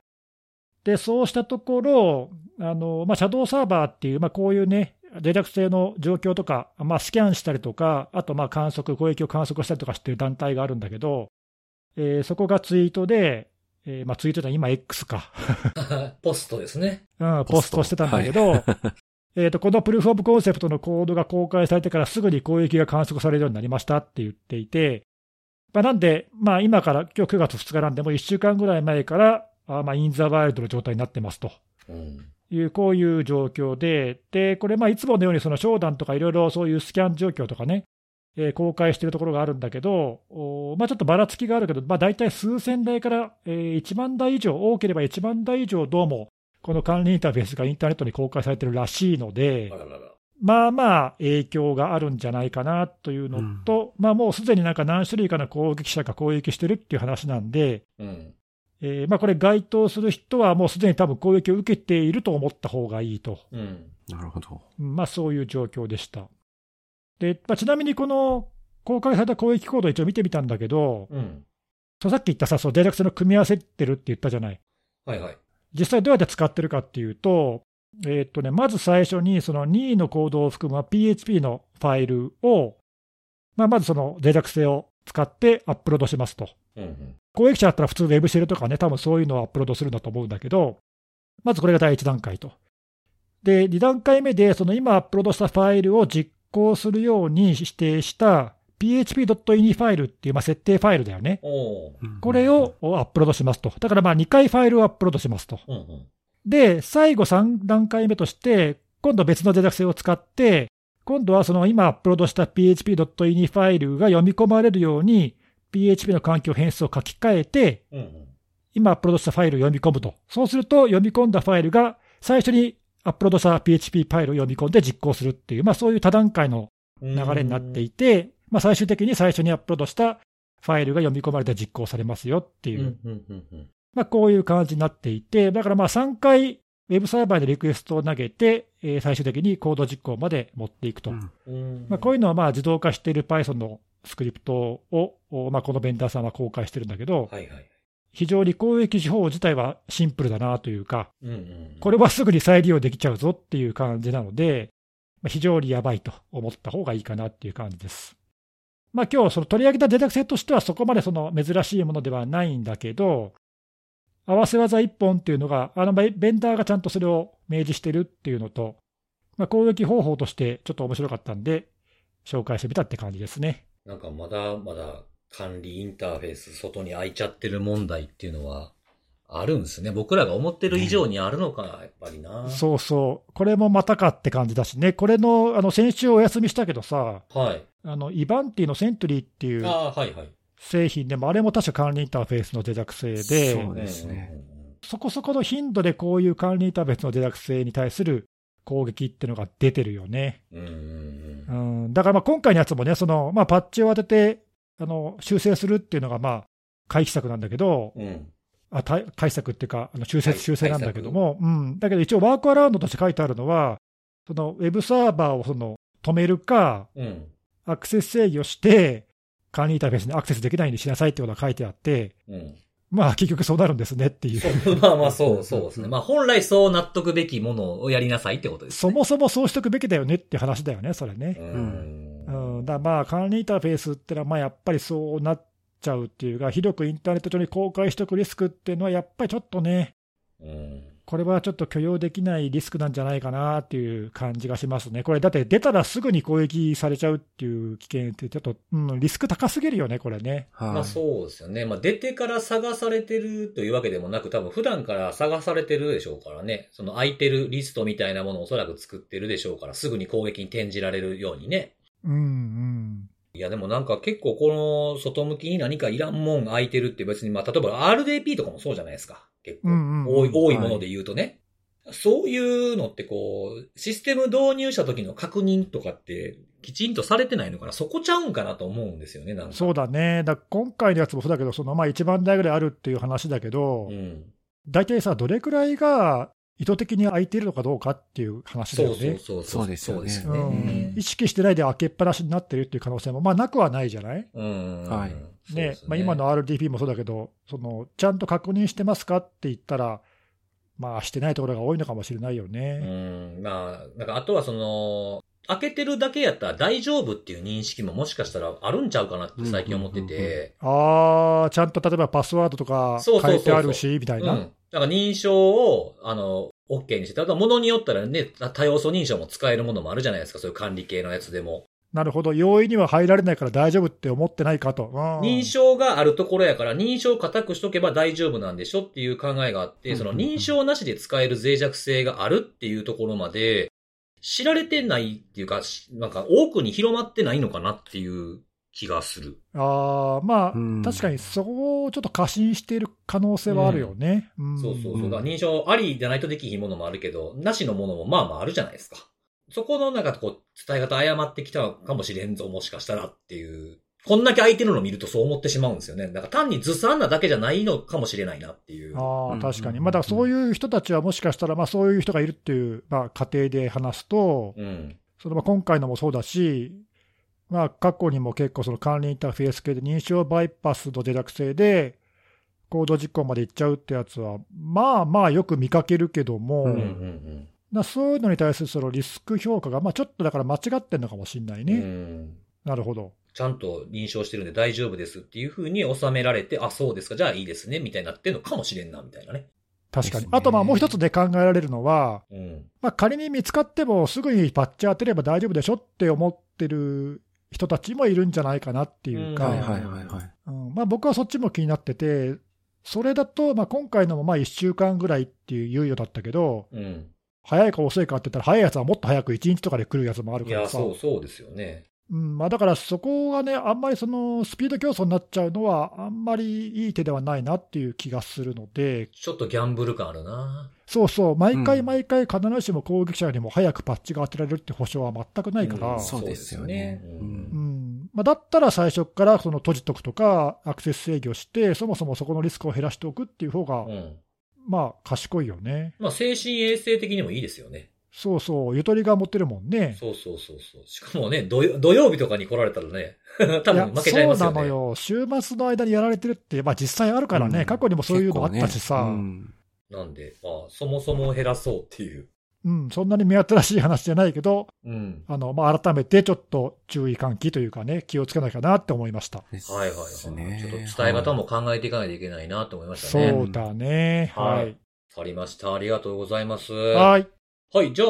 [SPEAKER 2] で、そうしたところ、あのまあ、シャドウサーバーっていう、まあ、こういうね、脆弱性の状況とか、まあ、スキャンしたりとか、あとまあ観測、攻撃を観測したりとかしてる団体があるんだけど、えーそこがツイートで、えーまあ、ツイートでは今 X か、
[SPEAKER 1] ポストですね。
[SPEAKER 2] うん、ポストしてたんだけど、えーとこのプルーフ・オブ・コンセプトのコードが公開されてからすぐに攻撃が観測されるようになりましたって言っていて、まあ、なんで、まあ、今から、今日9月2日なんで、もう1週間ぐらい前から、あまあ、インザワイルドの状態になってますと
[SPEAKER 1] うん。
[SPEAKER 2] いう、こういう状況で、で、これ、まあ、いつものように、その商談とかいろいろそういうスキャン状況とかね、えー公開しているところがあるんだけど、おまあ、ちょっとばらつきがあるけど、まあ、大体数千台から、えー1万台以上、多ければ1万台以上、どうも、この管理インターフェースがインターネットに公開されてるらしいので。まあまあ影響があるんじゃないかなというのと、まあもうすでになんか何種類かの攻撃者が攻撃してるっていう話なんで、
[SPEAKER 1] うん。
[SPEAKER 2] えーまあこれ、該当する人はもうすでに多分攻撃を受けていると思った方がいいと、
[SPEAKER 1] うん。
[SPEAKER 3] なるほど。
[SPEAKER 2] うんまあそういう状況でした。でまあ、ちなみにこの公開された攻撃コード、一応見てみたんだけど、
[SPEAKER 1] うん。
[SPEAKER 2] さっき言ったさ、そう脆弱性の組み合わせてるって言ったじゃない。
[SPEAKER 1] はいはい。
[SPEAKER 2] 実際どうやって使ってるかっていうと、えーっとね、まず最初にその任意のコードを含む PHP のファイルを、まあ、まずその脆弱性を使ってアップロードしますと。
[SPEAKER 1] うんうん。
[SPEAKER 2] 攻撃者だったら普通 Web シェルとかね、多分そういうのをアップロードするんだと思うんだけど、まずこれが第1段階と。で、2段階目で、その今アップロードしたファイルを実行するように指定した php.ini ファイルっていうまあ設定ファイルだよね。これをアップロードしますと。だからまあ2回ファイルをアップロードしますと。
[SPEAKER 1] うんうん。
[SPEAKER 2] で、最後3段階目として、今度別の脆弱性を使って、今度はその今アップロードした php.ini ファイルが読み込まれるように、PHP の環境変数を書き換えて、
[SPEAKER 1] うんうん。
[SPEAKER 2] 今アップロードしたファイルを読み込むと。そうすると、読み込んだファイルが最初にアップロードした PHP ファイルを読み込んで実行するっていう、まあそういう多段階の流れになっていて、まあ最終的に最初にアップロードしたファイルが読み込まれて実行されますよっていう。まあ、こういう感じになっていて、だからまあ3回、ウェブサーバーでリクエストを投げて、えー最終的にコード実行まで持っていくと。
[SPEAKER 3] うん
[SPEAKER 1] うん
[SPEAKER 2] まあ、こういうのはまあ自動化している Python のスクリプトを、おまあ、このベンダーさんは公開してるんだけど、
[SPEAKER 1] はいはい。
[SPEAKER 2] 非常に攻撃手法自体はシンプルだなというか、
[SPEAKER 1] うんうん。
[SPEAKER 2] これはすぐに再利用できちゃうぞっていう感じなので、まあ、非常にやばいと思った方がいいかなっていう感じです。まあ今日その取り上げたデータ性としてはそこまでその珍しいものではないんだけど、合わせ技一本っていうのが、あのベベンダーがちゃんとそれを明示してるっていうのと、まあ、攻撃方法としてちょっと面白かったんで、紹介してみたって感じですね。
[SPEAKER 1] なんかまだまだ管理インターフェース外に開いちゃってる問題っていうのはあるんですね。僕らが思ってる以上にあるのかな、やっぱりな。
[SPEAKER 2] そうそう、これもまたかって感じだしね、これのあの先週お休みしたけどさ、
[SPEAKER 1] はい。
[SPEAKER 2] あのイバンティのセントリーっていう。製品でも、あれも確か管理インターフェースの脆弱性で、
[SPEAKER 3] そうですね
[SPEAKER 2] そこそこの頻度でこういう管理インターフェースの脆弱性に対する攻撃っていうのが出てるよね。
[SPEAKER 1] うん
[SPEAKER 2] だからまあ今回のやつもね、そのまあ、パッチを当ててあの修正するっていうのがまあ回避策なんだけど、
[SPEAKER 1] うん。
[SPEAKER 2] あ対回避策っていうか、あの修正
[SPEAKER 1] はい
[SPEAKER 2] 修正なんだけども、うん、だけど一応、ワークアラウンドとして書いてあるのは、そのウェブサーバーをその止めるか、
[SPEAKER 1] うん。
[SPEAKER 2] アクセス制御して、管理インターフェースにアクセスできないようにしなさいってことが書いてあって、
[SPEAKER 1] うん。
[SPEAKER 2] まあ結局そうなるんですねっていう。
[SPEAKER 1] まあまあそう、そうですね。まあ本来そう納得べきものをやりなさいってことですね。
[SPEAKER 2] そもそもそうしとくべきだよねって話だよね、それね。
[SPEAKER 1] うん。
[SPEAKER 2] うん、だまあ管理インターフェースってのは、まあやっぱりそうなっちゃうっていうか、広くインターネット上に公開しておくリスクっていうのは、やっぱりちょっとね、
[SPEAKER 1] うん。
[SPEAKER 2] これはちょっと許容できないリスクなんじゃないかなっていう感じがしますね。これ、だって出たらすぐに攻撃されちゃうっていう危険って、ちょっと、うん、リスク高すぎるよね、これね。
[SPEAKER 3] はい。
[SPEAKER 1] まあそうですよね。まあ出てから探されてるというわけでもなく、多分普段から探されてるでしょうからね。その空いてるリストみたいなものをおそらく作ってるでしょうから、すぐに攻撃に転じられるようにね。
[SPEAKER 2] うん、うん。
[SPEAKER 1] いやでもなんか結構この外向きに何かいらんもん空いてるって別に、まあ例えば RDP とかもそうじゃないですか。結構。多い、多いもので言うとね。そういうのってこう、システム導入した時の確認とかってきちんとされてないのかなそこちゃうんかなと思うんですよね、なんか。
[SPEAKER 2] そうだね。だ今回のやつもそうだけど、そのまあ1万台ぐらいあるっていう話だけど、
[SPEAKER 1] うん。
[SPEAKER 2] 大体さ、どれくらいが意図的に空いているのかどうかっていう話だよね。
[SPEAKER 1] そう。
[SPEAKER 3] そうですよね
[SPEAKER 1] そうです
[SPEAKER 2] う
[SPEAKER 1] よね
[SPEAKER 2] ん。意識してないで開けっぱなしになってるっていう可能性も、まあ、なくはないじゃない？
[SPEAKER 1] うん。
[SPEAKER 3] はい
[SPEAKER 2] ねまあ、今の RDP もそうだけどその、ちゃんと確認してますかって言ったら、まあ、してないところが多いのかもしれないよ
[SPEAKER 1] う
[SPEAKER 2] ね。
[SPEAKER 1] ん。まあ、なんかあとはその、開けてるだけやったら大丈夫っていう認識ももしかしたらあるんちゃうかなって最近思ってて。
[SPEAKER 2] ああ、ちゃんと例えばパスワードとか
[SPEAKER 1] そうそうそうそう
[SPEAKER 2] 変えてあるしみたいな。
[SPEAKER 1] うん。なんか認証を、あの、OK にして、ただ物によったらね、多要素認証も使えるものもあるじゃないですか、そういう管理系のやつでも。
[SPEAKER 2] なるほど、容易には入られないから大丈夫って思ってないかと。うん
[SPEAKER 1] 認証があるところやから、認証固くしとけば大丈夫なんでしょっていう考えがあって、その認証なしで使える脆弱性があるっていうところまで、知られてないっていうか、しなんか多くに広まってないのかなっていう気がする。
[SPEAKER 2] あーまあ、
[SPEAKER 3] うん
[SPEAKER 2] 確かにそこをちょっと過信している可能性はあるよね。うん
[SPEAKER 1] そうそう認証ありじゃないとできひんものもあるけど、なしのものもまあまああるじゃないですか。そこのなんかこう、伝え方誤ってきたのかもしれんぞ、もしかしたらっていう。こんだけ空いてるのを見るとそう思ってしまうんですよね。だから単にずさんなだけじゃないのかもしれないなっていう。
[SPEAKER 2] ああ、
[SPEAKER 3] うん
[SPEAKER 2] 確かに。
[SPEAKER 3] うん
[SPEAKER 2] まあ、だからそういう人たちはもしかしたら、まあそういう人がいるっていう、まあ過程で話すと、
[SPEAKER 1] うん。
[SPEAKER 2] そのまあ今回のもそうだし、まあ過去にも結構その管理インターフェース系で認証バイパスの脆弱性で、コード実行まで行っちゃうってやつは、まあまあよく見かけるけども、
[SPEAKER 3] うん
[SPEAKER 1] うんうん
[SPEAKER 2] なそういうのに対するそのリスク評価が、まあちょっとだから間違ってるのかもしれない
[SPEAKER 1] うん。
[SPEAKER 2] ね。
[SPEAKER 1] うん
[SPEAKER 2] なるほど。
[SPEAKER 1] ちゃんと認証してるんで大丈夫ですっていう風に収められて、あ、そうですか、じゃあいいですね、みたいになってるのかもしれんな、みたいなね。
[SPEAKER 2] 確かに。あとまあもう一つで考えられるのは、
[SPEAKER 1] うん。
[SPEAKER 2] まあ、仮に見つかってもすぐにパッチ当てれば大丈夫でしょって思ってる人たちもいるんじゃないかなっていうか、
[SPEAKER 1] うん
[SPEAKER 3] はいはいはいはい。
[SPEAKER 2] うんまあ、僕はそっちも気になってて、それだと、まあ、今回のもまあ1週間ぐらいっていう猶予だったけど、
[SPEAKER 1] うん。
[SPEAKER 2] 早いか遅いかって言ったら、早いやつはもっと早く1日とかで来るやつもある
[SPEAKER 1] いや、
[SPEAKER 2] からさ、
[SPEAKER 1] そうそうですよね。
[SPEAKER 2] うんまあ、だからそこがね、あんまりそのスピード競争になっちゃうのは、あんまりいい手ではないなっていう気がするので、
[SPEAKER 1] ちょっとギャンブル感あるな。
[SPEAKER 2] そうそう、毎回
[SPEAKER 3] うん
[SPEAKER 2] 毎回、必ずしも攻撃者よりも早くパッチが当てられるって保証は全くないから。
[SPEAKER 1] うん
[SPEAKER 3] そうですよね。
[SPEAKER 1] そうですよね
[SPEAKER 3] う
[SPEAKER 2] うんんまあ、だったら最初からその閉じとくとか、アクセス制御して、そもそもそこのリスクを減らしておくっていう方が、
[SPEAKER 1] うん。
[SPEAKER 2] まあ、賢いよね。
[SPEAKER 1] まあ、精神衛生的にもいいですよね。
[SPEAKER 2] そうそう、ゆとりが持てるもんね。
[SPEAKER 1] そうそうそうそう。しかもね、土曜土曜日とかに来られたらね、多分負けちゃいますよね。
[SPEAKER 2] そうなのよ、週末の間にやられてるって、まあ、実際あるからね、
[SPEAKER 3] うん
[SPEAKER 2] 過去にもそういうのあったしさ、
[SPEAKER 3] ねうん
[SPEAKER 1] なんで、まあ、そもそも減らそうっていう。
[SPEAKER 2] うん、そんなに目新しい話じゃないけど、
[SPEAKER 1] うん。
[SPEAKER 2] あのまあ、改めてちょっと注意喚起というかね、気をつけなきゃなって思いました。
[SPEAKER 1] はいはいはい。
[SPEAKER 3] ね
[SPEAKER 1] ちょっと伝え方も考えていかないといけないなと思いましたね。わ
[SPEAKER 2] そうだね、
[SPEAKER 1] は
[SPEAKER 2] はいい。
[SPEAKER 1] かりました。ありがとうございます。
[SPEAKER 2] はい、
[SPEAKER 1] はい、じゃあ、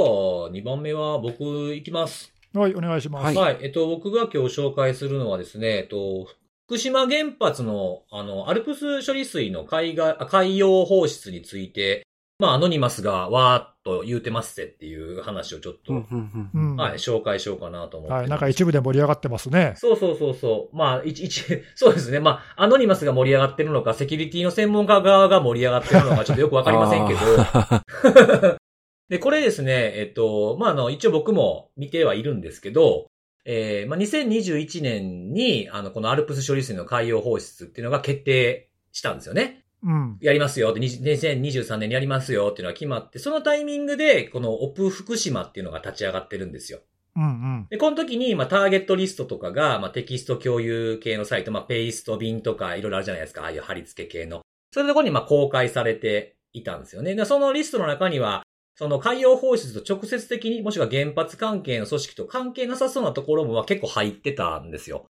[SPEAKER 1] 2番目は僕行きます。
[SPEAKER 2] はい、お願いします。
[SPEAKER 1] はい。えっと、僕が今日紹介するのはですね、えっと、福島原発の、あの、アルプス処理水の海外、あ海洋放出について、まあ、アノニマスがわーっと言うてますぜっていう話をちょっと、
[SPEAKER 3] うんうん
[SPEAKER 2] う
[SPEAKER 3] うん
[SPEAKER 2] ん
[SPEAKER 1] はい、紹介しようかなと思って。
[SPEAKER 2] はい、なんか一部で盛り上がってますね。
[SPEAKER 1] そうそうそうそう。まあ、一、一、そうですね。まあ、アノニマスが盛り上がってるのか、セキュリティの専門家側が盛り上がってるのか、ちょっとよくわかりませんけど。
[SPEAKER 3] ど。
[SPEAKER 1] で、これですね、えっと、まあ、あの、一応僕も見てはいるんですけど、えー、まあ、2021年に、あの、このアルプス処理水の海洋放出っていうのが決定したんですよね。
[SPEAKER 2] うん、
[SPEAKER 1] やりますよって、20 2023年にやりますよっていうのが決まって、そのタイミングで、このオプ福島っていうのが立ち上がってるんですよ。
[SPEAKER 2] うん、うん。
[SPEAKER 1] で、この時に、まあ、ターゲットリストとかが、まあ、テキスト共有系のサイト、まあ、 Pastebin とか、いろいろあるじゃないですか。ああいう貼り付け系の。そういうところに、まあ、公開されていたんですよね。で、そのリストの中には、その海洋放出と直接的に、もしくは原発関係の組織と関係なさそうなところも結構入ってたんですよ。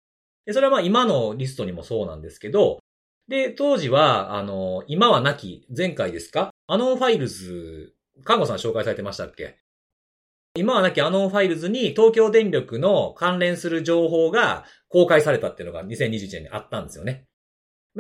[SPEAKER 1] で、それはまあ今のリストにもそうなんですけど、で、当時は、あの、今はなき、前回ですか？ AnonFiles、看護さん紹介されてましたっけ？今はなき AnonFiles に東京電力の関連する情報が公開されたっていうのが2021年にあったんですよね。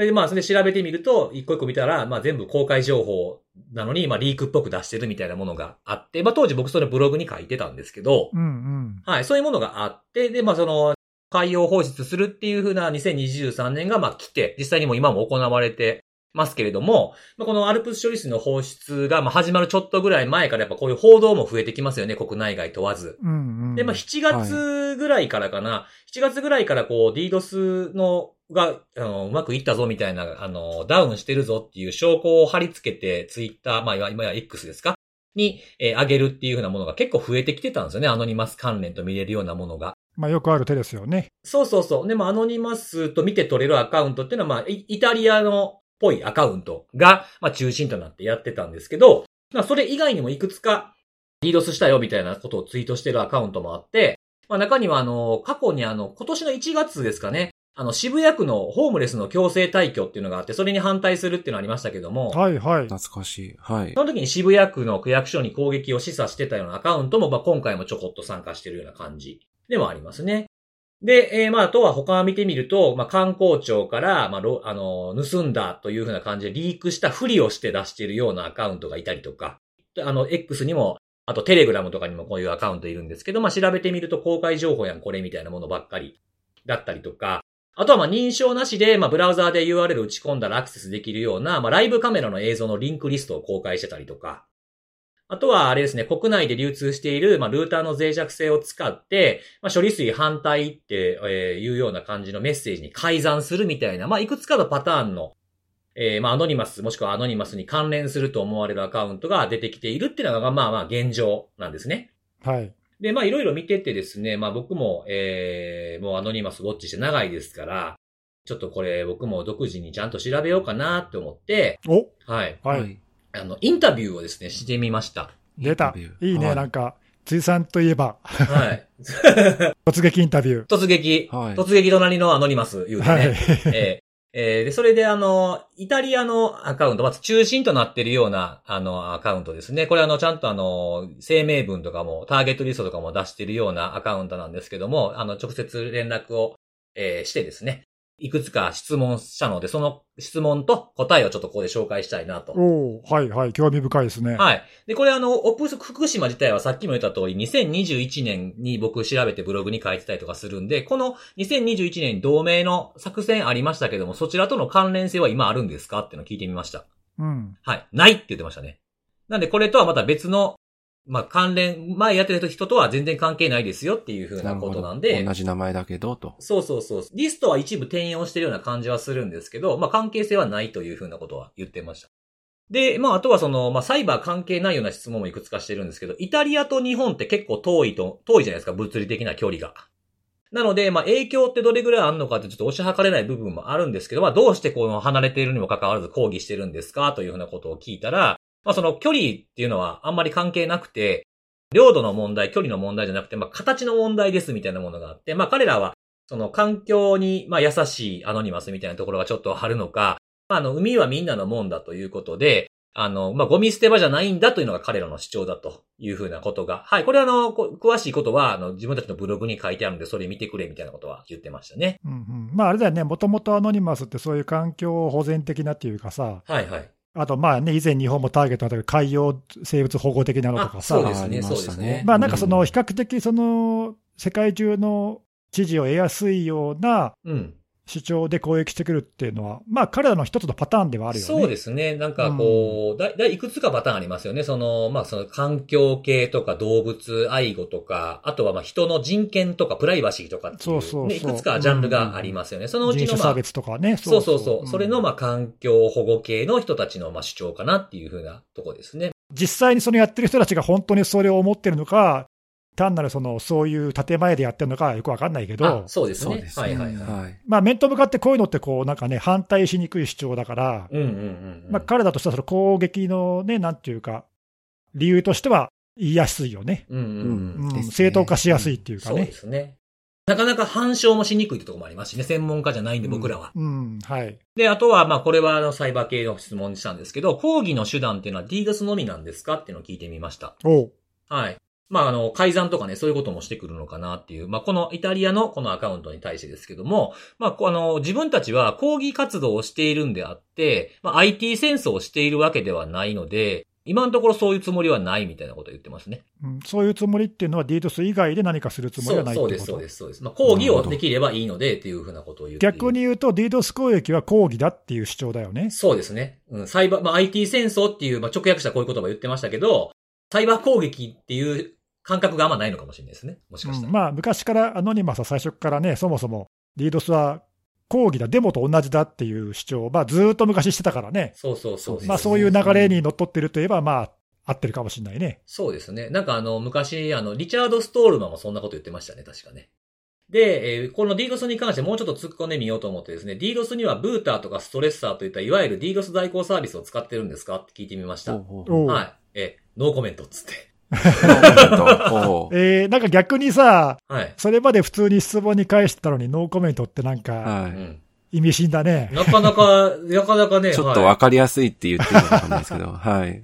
[SPEAKER 1] で、まあ、それで調べてみると、一個一個見たら、まあ全部公開情報なのに、まあリークっぽく出してるみたいなものがあって、まあ当時僕それブログに書いてたんですけど、
[SPEAKER 2] うんうん。
[SPEAKER 1] はい、そういうものがあって、で、まあその、海洋放出するっていう風な2023年がまあ来て、実際にも今も行われてますけれども、まあ、このアルプス処理水の放出がまあ始まるちょっとぐらい前からやっぱこういう報道も増えてきますよね、国内外問わず。
[SPEAKER 2] うんうん。
[SPEAKER 1] で、まあ、7月ぐらいからかな、7月ぐらいからこう、DDoS の、が、あの、うまくいったぞみたいな、あの、ダウンしてるぞっていう証拠を貼り付けて、ツイッター、まあ、今今や X ですか？に、えー上げるっていう風なものが結構増えてきてたんですよね。アノニマス関連と見れるようなものが。
[SPEAKER 2] まあ、よくある手ですよね。
[SPEAKER 1] そうそうそう。でも、アノニマスと見て取れるアカウントっていうのは、まあ、イイタリアのっぽいアカウントが、まあ、中心となってやってたんですけど、まあ、それ以外にもいくつか、リードスしたよみたいなことをツイートしてるアカウントもあって、まあ、中には、あの、過去にあの、今年の1月ですかね、あの、渋谷区のホームレスの強制退去っていうのがあって、それに反対するっていうのがありましたけども、
[SPEAKER 2] はいはい。
[SPEAKER 3] 懐かしい。はい
[SPEAKER 1] そ。の時に渋谷区の区役所に攻撃を示唆してたようなアカウントも、まあ、今回もちょこっと参加してるような感じでもありますね。で、えーまあ、あとは他を見てみると、まあ、観光庁から、まあ、あの、盗んだというふうな感じでリークしたふりをして出しているようなアカウントがいたりとか、あの、X にも、あとテレグラムとかにもこういうアカウントいるんですけど、まあ、調べてみると公開情報やんこれみたいなものばっかりだったりとか、あとはまあ認証なしで、まあブラウザーで URL 打ち込んだらアクセスできるような、まあライブカメラの映像のリンクリストを公開してたりとか、あとはあれですね、国内で流通している、まあルーターの脆弱性を使って、まあ処理水反対って、えーいうような感じのメッセージに改ざんするみたいな、まあいくつかのパターンの、えーまあアノニマス、もしくはアノニマスに関連すると思われるアカウントが出てきているっていうのが、まあまあ現状なんですね。
[SPEAKER 2] はい。
[SPEAKER 1] で、まあいろいろ見ててですね、まあ僕も、えー、もうアノニマスウォッチして長いですから、ちょっとこれ僕も独自にちゃんと調べようかなって思って、
[SPEAKER 2] お
[SPEAKER 1] はい。
[SPEAKER 2] はい。
[SPEAKER 1] あの、インタビューをですね、してみました。
[SPEAKER 2] 出た
[SPEAKER 3] インタビュ。ー
[SPEAKER 2] いいね、
[SPEAKER 3] はい
[SPEAKER 2] なんか、辻さんといえば、
[SPEAKER 1] はい。
[SPEAKER 2] 突撃インタビュー。
[SPEAKER 1] 突撃、
[SPEAKER 3] はい
[SPEAKER 1] 突撃隣のアノニマス言うてね。
[SPEAKER 2] はい。
[SPEAKER 1] えーえーで、それであの、イタリアのアカウント、まず中心となっているような、あの、アカウントですね。これあの、ちゃんとあの、声明文とかも、ターゲットリストとかも出しているようなアカウントなんですけども、あの、直接連絡を、えーしてですね、いくつか質問したので、その質問と答えをちょっとここで紹介したいなと。
[SPEAKER 2] おーはいはい。興味深いですね。
[SPEAKER 1] はい。で、これあの、オプス福島自体はさっきも言った通り、2021年に僕調べてブログに書いてたりとかするんで、この2021年に同名の作戦ありましたけども、そちらとの関連性は今あるんですかっていうのを聞いてみました。
[SPEAKER 2] うん。
[SPEAKER 1] はい。ないって言ってましたね。なんでこれとはまた別の、まあ関連、前やってた人とは全然関係ないですよっていう風なことなんで
[SPEAKER 3] 同、じ名前だけど、と。
[SPEAKER 1] そうそうそう。リストは一部転用してるような感じはするんですけど、まあ関係性はないというふうなことは言ってました。で、まああとはその、まあサイバー関係ないような質問もいくつかしてるんですけど、イタリアと日本って結構遠いと、遠いじゃないですか、物理的な距離が。なので、まあ影響ってどれぐらいあるのかってちょっと押し量れない部分もあるんですけど、まあどうしてこの離れているにもかかわらず抗議してるんですかというふうなことを聞いたら、まあその距離っていうのはあんまり関係なくて、領土の問題、距離の問題じゃなくて、まあ形の問題ですみたいなものがあって、まあ彼らはその環境に、まあ、優しいアノニマスみたいなところがちょっとあるのか、まあ、あの、海はみんなのもんだということで、あの、まあ、ゴミ捨て場じゃないんだというのが彼らの主張だというふうなことが。はい。これはあの、こ詳しいことは、あの、自分たちのブログに書いてあるんで、それ見てくれみたいなことは言ってましたね。
[SPEAKER 2] うんうん。まああれだよね、もともとアノニマスってそういう環境保全的なっていうかさ、
[SPEAKER 1] はいはい。
[SPEAKER 2] あとまあね、以前日本もターゲットだったけど、海洋生物保護的なのとか
[SPEAKER 1] あそう
[SPEAKER 2] さ、
[SPEAKER 1] ですね、
[SPEAKER 3] ありま
[SPEAKER 1] そうですね。
[SPEAKER 2] まあなんかその
[SPEAKER 3] うん
[SPEAKER 2] 比較的その世界中の支持を得やすいような
[SPEAKER 1] うん。
[SPEAKER 2] 主張で攻撃してくるっていうのは、まあ彼らの一つのパターンではあるよね。
[SPEAKER 1] そうですね。なんかこう、だ、だ、いくつかパターンありますよね。その、まあ、その環境系とか動物愛護とか、あとはまあ人の人権とかプライバシーとかっていう、
[SPEAKER 2] そうそうそう
[SPEAKER 1] ね、いくつかジャンルがありますよね。そのうちのまあ
[SPEAKER 2] 差、別とかね。
[SPEAKER 1] そうそうそう。
[SPEAKER 2] ん
[SPEAKER 1] それの、まあ、環境保護系の人たちの、まあ、主張かなっていうふうなとこですね。
[SPEAKER 2] 実際にそのやってる人たちが本当にそれを思ってるのか、単なるそのそういう建前でやってるのかよくわかんないけ
[SPEAKER 1] あ
[SPEAKER 2] ど、
[SPEAKER 1] そうですね。
[SPEAKER 3] そうです
[SPEAKER 1] はいはいはい。
[SPEAKER 3] はい。
[SPEAKER 2] まあ面と向かってこういうのってこうなんかね、反対しにくい主張だから、
[SPEAKER 1] うんうんうんうん。
[SPEAKER 2] まあ彼らとしてはその攻撃のね、なんていうか、理由としては言いやすいよね。
[SPEAKER 1] うんうんうん。
[SPEAKER 2] うん、正当化しやすいっていうか
[SPEAKER 1] そうで
[SPEAKER 2] ね。
[SPEAKER 1] すね。なかなか反証もしにくいってところもありますしね。専門家じゃないんで僕らは。
[SPEAKER 2] うん、はい。
[SPEAKER 1] で、あとは、まあ、これはあの、サイバー系の質問にしたんですけど、抗議の手段っていうのは DDoS のみなんですかっていうのを聞いてみました。
[SPEAKER 2] おう
[SPEAKER 1] はい。まあ、あの、改ざんとかね、そういうこともしてくるのかなっていう、まあ、このイタリアのこのアカウントに対してですけども、まあ、こあの、自分たちは抗議活動をしているんであって、まあ、IT 戦争をしているわけではないので、今のところそういうつもりはないみたいなことを言ってますね。
[SPEAKER 2] うんそういうつもりっていうのは DDoS 以外で何かするつもりはないってこと？
[SPEAKER 1] そうです、そうです、そうです。まあ、抗議をできればいいので、っていうふうなことを言って
[SPEAKER 2] 逆に言うと DDoS 攻撃は抗議だっていう主張だよね。
[SPEAKER 1] そうですね。うん、サイバー、まあ、IT 戦争っていう、まあ、直訳したこういう言葉言ってましたけど、サイバー攻撃っていう感覚があんまないのかもしれないですね。もしかしたら。
[SPEAKER 2] うんまあ昔からアノニマスは最初からね、そもそも DDoS は抗議だ、デモと同じだっていう主張を、まあ、ずーっと昔してたからね、
[SPEAKER 1] そうそうそう。
[SPEAKER 2] まあ、そういう流れにのっとってるといえば、まあ、合ってるかもしれないね。
[SPEAKER 1] そうですね。なんかあの、昔、あの、リチャード・ストールマンもそんなこと言ってましたね、確かね。で、えーこの DDoS に関してもうちょっと突っ込んでみようと思ってですね、DDoS にはブーターとかストレッサーといったいわゆる DDoS 代行サービスを使ってるんですかって聞いてみました。
[SPEAKER 3] ほうほうほう
[SPEAKER 2] おう
[SPEAKER 1] はい。えーノーコメントっつって。
[SPEAKER 2] えーなんか逆にさ、
[SPEAKER 1] はい。
[SPEAKER 2] それまで普通に質問に返してたのにノーコメントってなんか。意味深だね。
[SPEAKER 1] なかなか、なかなかね、
[SPEAKER 3] い。ちょっと
[SPEAKER 1] はい
[SPEAKER 3] わかりやすいって言ってるんないですけど、はい。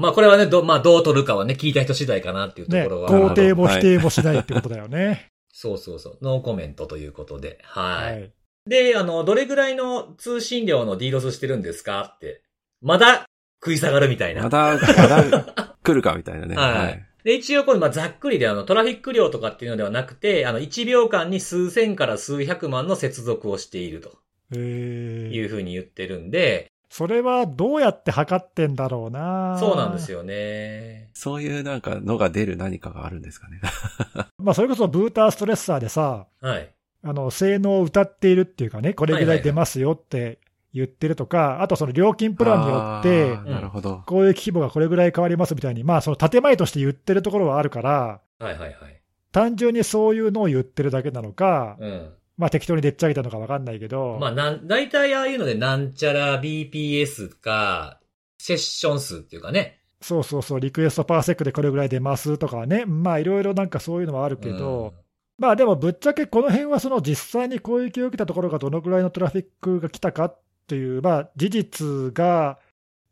[SPEAKER 1] まあこれはね、ど、まあどう取るかはね、聞いた人次第かなっていうと
[SPEAKER 2] ね、
[SPEAKER 1] ころは。
[SPEAKER 2] 肯定も否定もしないってことだよね。
[SPEAKER 1] そうそうそう。ノーコメントということで。はい。
[SPEAKER 2] はい。
[SPEAKER 1] で、あの、どれぐらいの通信量の DDoS してるんですかって。まだ食い下がるみたいな。
[SPEAKER 3] まだ、まだ来るかみたいなね。
[SPEAKER 1] はいで、一応これ、まあ、ざっくりで、あの、トラフィック量とかっていうのではなくて、あの、1秒間に数千から数百万の接続をしていると
[SPEAKER 2] えー、
[SPEAKER 1] いうふうに言ってるんで、
[SPEAKER 2] それはどうやって測ってんだろうな。
[SPEAKER 1] そうなんですよね。
[SPEAKER 3] そういうなんかのが出る何かがあるんですかね。
[SPEAKER 2] まあ、それこそブーターストレッサーでさ、
[SPEAKER 1] はい。
[SPEAKER 2] あの、性能を歌っているっていうかね、これぐらい出ますよって言ってるとか、あとその料金プランによって
[SPEAKER 3] なるほど。
[SPEAKER 2] 攻撃規模がこれぐらい変わりますみたいに、まあ、その建前として言ってるところはあるから、
[SPEAKER 1] はいはいはい。
[SPEAKER 2] 単純にそういうのを言ってるだけなのか、
[SPEAKER 1] うん。
[SPEAKER 2] まあ、適当にでっち上げたのか分かんないけど、
[SPEAKER 1] まあ、なん、大体ああいうので、なんちゃら BPS か、セッション数っていうかね。
[SPEAKER 2] そうそうそう、リクエストパーセックでこれぐらい出ますとかね、まあ、いろいろなんかそういうのはあるけど、まあでもぶっちゃけこの辺はその実際に攻撃を受けたところがどのぐらいのトラフィックが来たかっていう、まあ、事実が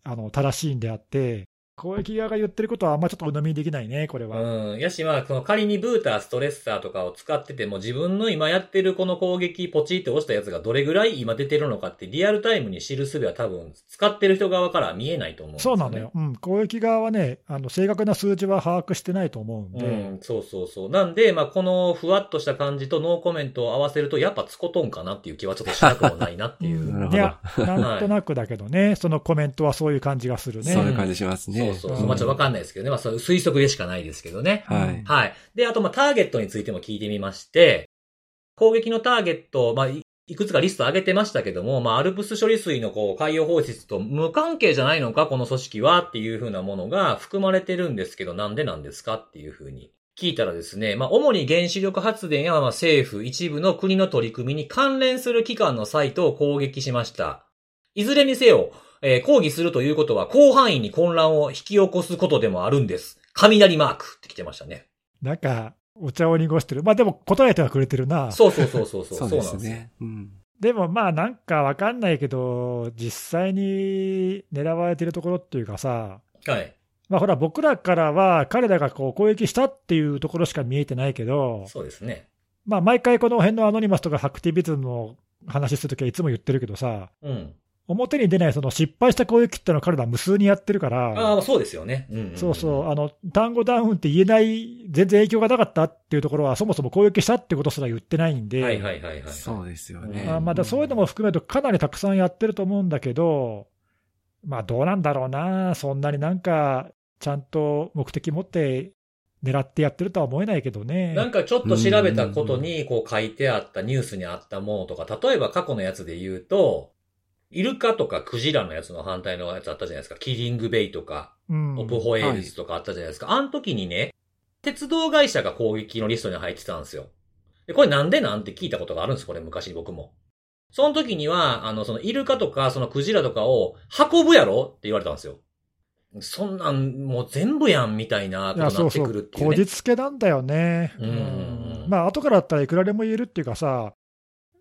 [SPEAKER 2] あの正しいんであって、攻撃側が言ってることはあんまちょっと鵜呑みにできないね、これは。
[SPEAKER 1] うん。やし、まあ、その仮にブーター、ストレッサーとかを使ってても、自分の今やってるこの攻撃、ポチって押したやつがどれぐらい今出てるのかって、リアルタイムに知る術は多分、使ってる人側からは見えないと思うんですよ、ね。
[SPEAKER 2] そうなのよ、うん、攻撃側はね、あの正確な数字は把握してないと思うんで、
[SPEAKER 1] うん、そうそうそう。なんで、まあ、このふわっとした感じとノーコメントを合わせると、やっぱつことんかなっていう気はちょっとしなくもないなっていう。
[SPEAKER 2] いや、なんとなくだけどね、そのコメントはそういう感じがするね。
[SPEAKER 3] そういう感じしますね。
[SPEAKER 1] そうそう。まあ、ちょっとわかんないですけどね。まあ、そういう推測でしかないですけどね。
[SPEAKER 3] はい。
[SPEAKER 1] はい。で、あと、まあ、ターゲットについても聞いてみまして、攻撃のターゲット、まあ、いいくつかリスト上げてましたけども、まあ、アルプス処理水のこう、海洋放出と無関係じゃないのか、この組織はっていう風なものが含まれてるんですけど、なんでなんですかっていう風に聞いたらですね、まあ、主に原子力発電や、まあ、政府、一部の国の取り組みに関連する機関のサイトを攻撃しました。いずれにせよ、えー抗議するということは広範囲に混乱を引き起こすことでもあるんです。雷マークって来てましたね。
[SPEAKER 2] なんか、お茶を濁してる、まあでも答えてはくれてるな。
[SPEAKER 1] そうそうそうそうそう。
[SPEAKER 3] そうで
[SPEAKER 1] なんで。す
[SPEAKER 3] ね。うん。
[SPEAKER 2] でもまあなんかわかんないけど、実際に狙われてるところっていうかさ、
[SPEAKER 1] はい。
[SPEAKER 2] まあほら、僕らからは彼らがこう攻撃したっていうところしか見えてないけど、
[SPEAKER 1] そうですね。
[SPEAKER 2] まあ毎回この辺のアノニマスとかハクティビズムの話するときはいつも言ってるけどさ、
[SPEAKER 1] うん。
[SPEAKER 2] 表に出ないその失敗した攻撃ってのは彼ら無数にやってるか
[SPEAKER 1] あ
[SPEAKER 2] ら、
[SPEAKER 1] あ、そうですよね。うんんん
[SPEAKER 2] そうそう、あの、単語ダウンって言えない、全然影響がなかったっていうところは、そもそも攻撃したってことすら言ってないんで、
[SPEAKER 1] はいはいはいはい。
[SPEAKER 3] そうですよね。
[SPEAKER 2] あまだそういうのも含めると、かなりたくさんやってると思うんだけど、まあどうなんだろうな、そんなになんか、ちゃんと目的持って狙ってやってるとは思えないけどね。
[SPEAKER 1] なんかちょっと調べたことに、こう書いてあったニュースにあったものとか、例えば過去のやつで言うと、イルカとかクジラのやつの反対のやつあったじゃないですか。キリングベイとか、
[SPEAKER 2] うん
[SPEAKER 1] オプホエールズとかあったじゃないですか。あの時にね、鉄道会社が攻撃のリストに入ってたんですよ。で、これなんでなんて聞いたことがあるんです、これ昔僕も。その時には、あの、そのイルカとか、そのクジラとかを運ぶやろって言われたんですよ。そんなん、もう全部やん、みたいなことになって
[SPEAKER 2] そうそう、
[SPEAKER 1] くるっていうね。
[SPEAKER 2] こじつけなんだよね。
[SPEAKER 1] うん
[SPEAKER 2] まあ、後からだったらいくらでも言えるっていうかさ、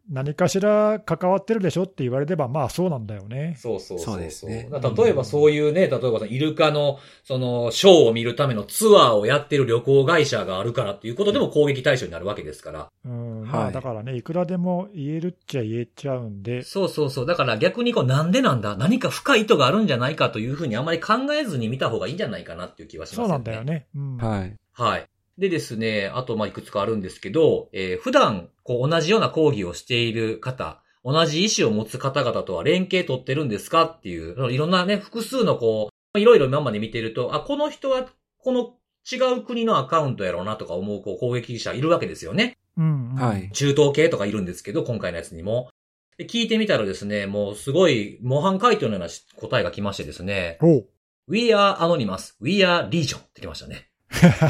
[SPEAKER 2] 何かしら関わってるでしょって言われれば、まあそうなんだよね。
[SPEAKER 1] そうそうそう
[SPEAKER 3] そうですね
[SPEAKER 1] 例えばそういうね、例えばイルカの、その、ショーを見るためのツアーをやってる旅行会社があるからっていうことでも攻撃対象になるわけですから。
[SPEAKER 2] うん、まあ
[SPEAKER 3] はい
[SPEAKER 2] だからね、いくらでも言えるっちゃ言えちゃうんで、
[SPEAKER 1] そうそうそう。だから逆にこう、なんでなんだ何か深い意図があるんじゃないかというふうにあまり考えずに見た方がいいんじゃないかなっていう気はします
[SPEAKER 2] そうなんだよ。ね。うん。
[SPEAKER 3] はい。
[SPEAKER 1] はい。でですね、あと、まあ、いくつかあるんですけど、えー普段、こう、同じような講義をしている方、同じ意思を持つ方々とは連携取ってるんですかっていう、いろんなね、複数のこう、いろいろ今まで見てると、あ、この人は、この違う国のアカウントやろうなとか思う、こう、攻撃者いるわけですよね。
[SPEAKER 2] うんうん
[SPEAKER 3] はい。
[SPEAKER 1] 中東系とかいるんですけど、今回のやつにも。で聞いてみたらですね、もうすごい模範回答のような答えが来ましてですね、
[SPEAKER 2] おう
[SPEAKER 1] We are anonymous, we are legion って来ましたね。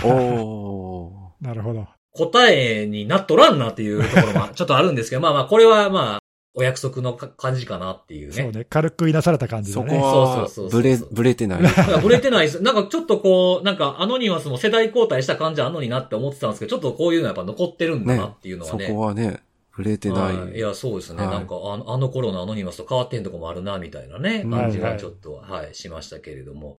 [SPEAKER 3] おー。
[SPEAKER 2] なるほど。
[SPEAKER 1] 答えになっとらんなっていうところも ちょっとあるんですけど、まあまあ、これはまあ、お約束のか感じかなっていうね。
[SPEAKER 2] そうね。軽くいなされた感じだね。
[SPEAKER 3] そこは
[SPEAKER 1] そうそうそう、そう
[SPEAKER 3] ぶれ、ぶれてない。
[SPEAKER 1] なんかブレてないです。なんかちょっとこう、なんかアノニマスも世代交代した感じあんのになって思ってたんですけど、ちょっとこういうのやっぱ残ってるんだなっていうのは
[SPEAKER 3] そ
[SPEAKER 1] ね。
[SPEAKER 3] こはね、ぶれてない。
[SPEAKER 1] はいいや、そうですね。
[SPEAKER 3] はい
[SPEAKER 1] なんかあの、あの頃のアノニマスと変わってんとこもあるな、みたいなね、
[SPEAKER 3] うん
[SPEAKER 1] 感じがちょっと、はい、しましたけれども。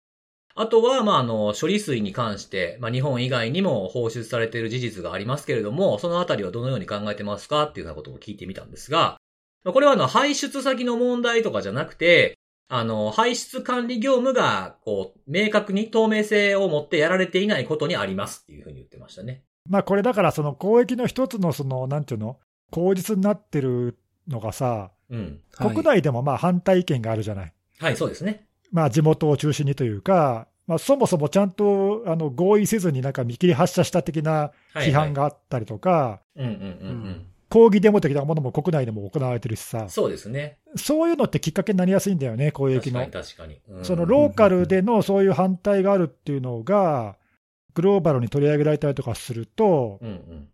[SPEAKER 1] あとは、まあ、あの、処理水に関して、まあ、日本以外にも放出されている事実がありますけれども、そのあたりはどのように考えてますかっていうようなことを聞いてみたんですが、まあこれはあの、排出先の問題とかじゃなくて、あの、排出管理業務が、こう、明確に透明性を持ってやられていないことにありますっていうふうに言ってましたね。
[SPEAKER 2] まあこれだから、その公益の一つの、その、なんていうの、口実になってるのがさ、
[SPEAKER 1] うん。
[SPEAKER 3] はい
[SPEAKER 2] 国内でもまあ反対意見があるじゃない。
[SPEAKER 1] はい、そうですね。
[SPEAKER 2] まあ地元を中心にというか、まあそもそもちゃんとあの合意せずになんか見切り発車した的な。批判。があったりとか。抗議デモ的なものも国内でも行われてるしさ、
[SPEAKER 1] そうですね。
[SPEAKER 2] そういうのってきっかけになりやすいんだよね、公益の
[SPEAKER 1] 確かに。確かに。うん
[SPEAKER 2] そのローカルでのそういう反対があるっていうのが、グローバルに取り上げられたりとかすると、
[SPEAKER 1] うんうん。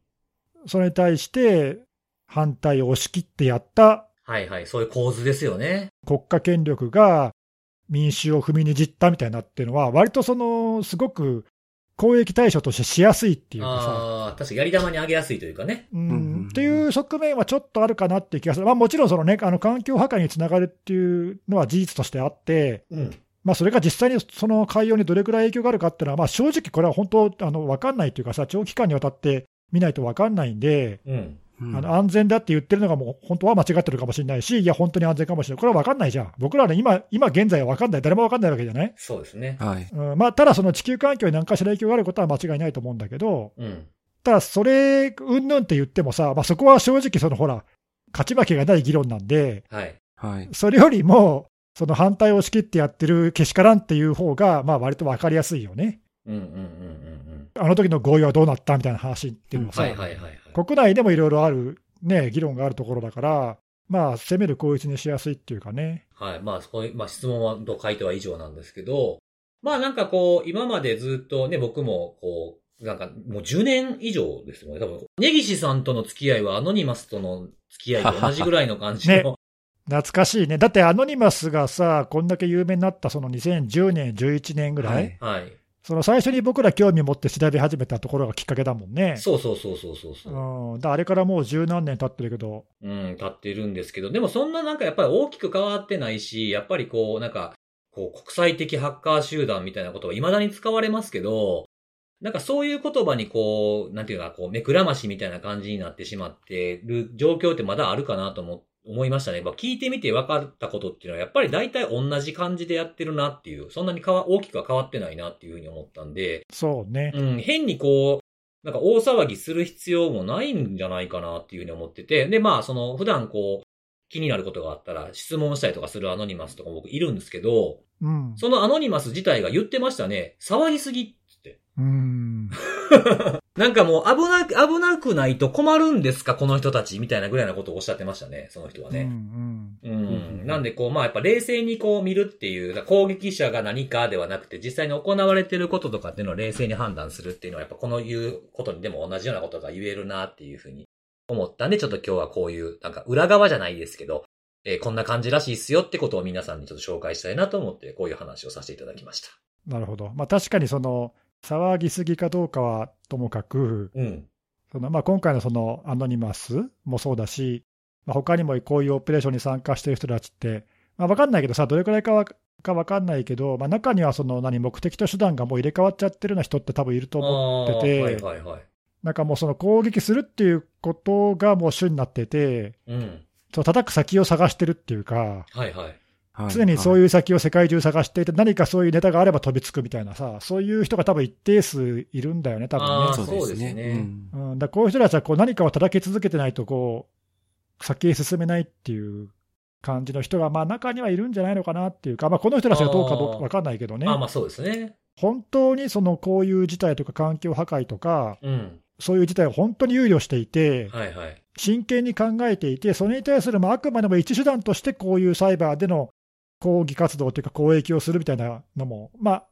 [SPEAKER 2] それに対して反対を押し切ってやった
[SPEAKER 1] はいはい。そういう構図ですよね。
[SPEAKER 2] 国家権力が民衆を踏みにじったみたいなっていうのは、割とそのすごく公益対象としてしやすいっていうかさ。
[SPEAKER 1] ああ、確かにやり玉に上げやすいというかね。
[SPEAKER 2] う
[SPEAKER 3] うん
[SPEAKER 2] っていう側面はちょっとあるかなっていう気がする、まあ、もちろんその、ね、あの環境破壊につながるっていうのは事実としてあって、
[SPEAKER 1] うん。
[SPEAKER 2] まあ、それが実際にその海洋にどれくらい影響があるかっていうのは、まあ、正直これは本当あの分かんないというかさ、長期間にわたって見ないと分かんないんで、
[SPEAKER 1] うん。
[SPEAKER 3] うん
[SPEAKER 2] あの安全だって言ってるのがもう本当は間違ってるかもしれないし、いや、本当に安全かもしれない、これは分かんないじゃん、僕らね、今、今現在は分かんない、誰も分かんないわけじゃない、
[SPEAKER 1] そうですね。
[SPEAKER 3] はい。
[SPEAKER 2] うんまあ、ただ、その地球環境に何かしら影響があることは間違いないと思うんだけど、
[SPEAKER 1] うん。
[SPEAKER 2] ただ、それ、うんぬんって言ってもさ、まあ、そこは正直、そのほら、勝ち負けがない議論なんで、
[SPEAKER 1] はい。
[SPEAKER 3] はい。
[SPEAKER 2] それよりも、その反対を仕切ってやってるけしからんっていう方が、まあ割と分かりやすいよね。
[SPEAKER 1] うんうんうんうん
[SPEAKER 2] あの時の合意はどうなったみたいな話っていうの
[SPEAKER 1] はいはいはいはい。
[SPEAKER 2] 国内でもいろいろある、ね、議論があるところだから、まあ、攻める口実にしやすいっていうかね。
[SPEAKER 1] はい。まあ、そういう、まあ、質問はと書いては以上なんですけど、まあなんかこう、今までずっとね、僕もこう、なんかもう10年以上ですよね。多分、根岸さんとの付き合いはアノニマスとの付き合いと同じぐらいの感じの。
[SPEAKER 2] ね懐かしいね。だってアノニマスがさ、こんだけ有名になったその2010年、11年ぐらい、
[SPEAKER 3] はい
[SPEAKER 1] はい。
[SPEAKER 2] その最初に僕ら興味持って調べ始めたところがきっかけだもんね。
[SPEAKER 1] そうそうそうそうそうそう。
[SPEAKER 2] うん、だあれからもう十何年経ってるけど、
[SPEAKER 1] うん、立ってるんですけど、でもそんななんかやっぱり大きく変わってないし、やっぱりこう、なんか、こう、国際的ハッカー集団みたいなことは未だに使われますけど、なんかそういう言葉にこう、なんていうか、こう、目くらましみたいな感じになってしまってる状況ってまだあるかなと思思いましたね。まあ聞いてみて分かったことっていうのは、やっぱり大体同じ感じでやってるなっていう、そんなに変わ大きくは変わってないなっていうふうに思ったんで、
[SPEAKER 2] そうね。
[SPEAKER 1] うん、変にこう、なんか大騒ぎする必要もないんじゃないかなっていうふうに思ってて、で、まあ、その、普段こう、気になることがあったら質問したりとかするアノニマスとか僕いるんですけど、
[SPEAKER 2] うん。
[SPEAKER 1] そのアノニマス自体が言ってましたね、騒ぎすぎ。
[SPEAKER 2] うん。
[SPEAKER 1] なんかもう危なく、危なくないと困るんですか、この人たちみたいなぐらいなことをおっしゃってましたね、その人は
[SPEAKER 2] う
[SPEAKER 1] ね。
[SPEAKER 2] ん
[SPEAKER 1] うん。なんでこう、まあやっぱ冷静にこう見るっていう、攻撃者が何かではなくて、実際に行われてることとかっていうのを冷静に判断するっていうのは、やっぱこの言うことにでも同じようなことが言えるなっていうふうに思ったんで、ちょっと今日はこういう、なんか裏側じゃないですけど、えーこんな感じらしいっすよってことを皆さんにちょっと紹介したいなと思って、こういう話をさせていただきました。
[SPEAKER 2] なるほど。まあ確かにその、騒ぎすぎかどうかはともかく、
[SPEAKER 1] うん。
[SPEAKER 2] そのまあ今回のそのアノニマスもそうだし、まあ、他にもこういうオペレーションに参加している人たちって、まあ、分かんないけどさ、どれくらいかはか分かんないけど、まあ、中にはその何目的と手段がもう入れ替わっちゃってるような人って多分いると思ってて、
[SPEAKER 1] はいはいはい。
[SPEAKER 2] なんかもうその攻撃するっていうことがもう主になってて、
[SPEAKER 1] うん。
[SPEAKER 2] その叩く先を探してるっていうか、
[SPEAKER 1] はいはい。
[SPEAKER 3] はい
[SPEAKER 2] 常にそう
[SPEAKER 3] う。
[SPEAKER 2] いう先を世界中探していて、何かそういうネタがあれば飛びつくみたいなさ、そういう人が多分一定数いるんだよね、多分ね。
[SPEAKER 3] そうですね。
[SPEAKER 1] そう
[SPEAKER 3] ん
[SPEAKER 2] うん、だからこういう人たちはこう何かを叩き続けてないとこう、先へ進めないっていう感じの人が、まあ、中にはいるんじゃないのかなっていうか、まあ、この人たちがどうかどうか分かんないけどね、
[SPEAKER 1] まあまあそうですね。
[SPEAKER 2] 本当にそのこういう事態とか環境破壊とか、
[SPEAKER 1] うん。
[SPEAKER 2] そういう事態を本当に憂慮していて、
[SPEAKER 1] はいはい。
[SPEAKER 2] 真剣に考えていて、それに対するまああくまでも一手段として、こういうサイバーでの抗議活動というか、攻撃をするみたいなのも、ま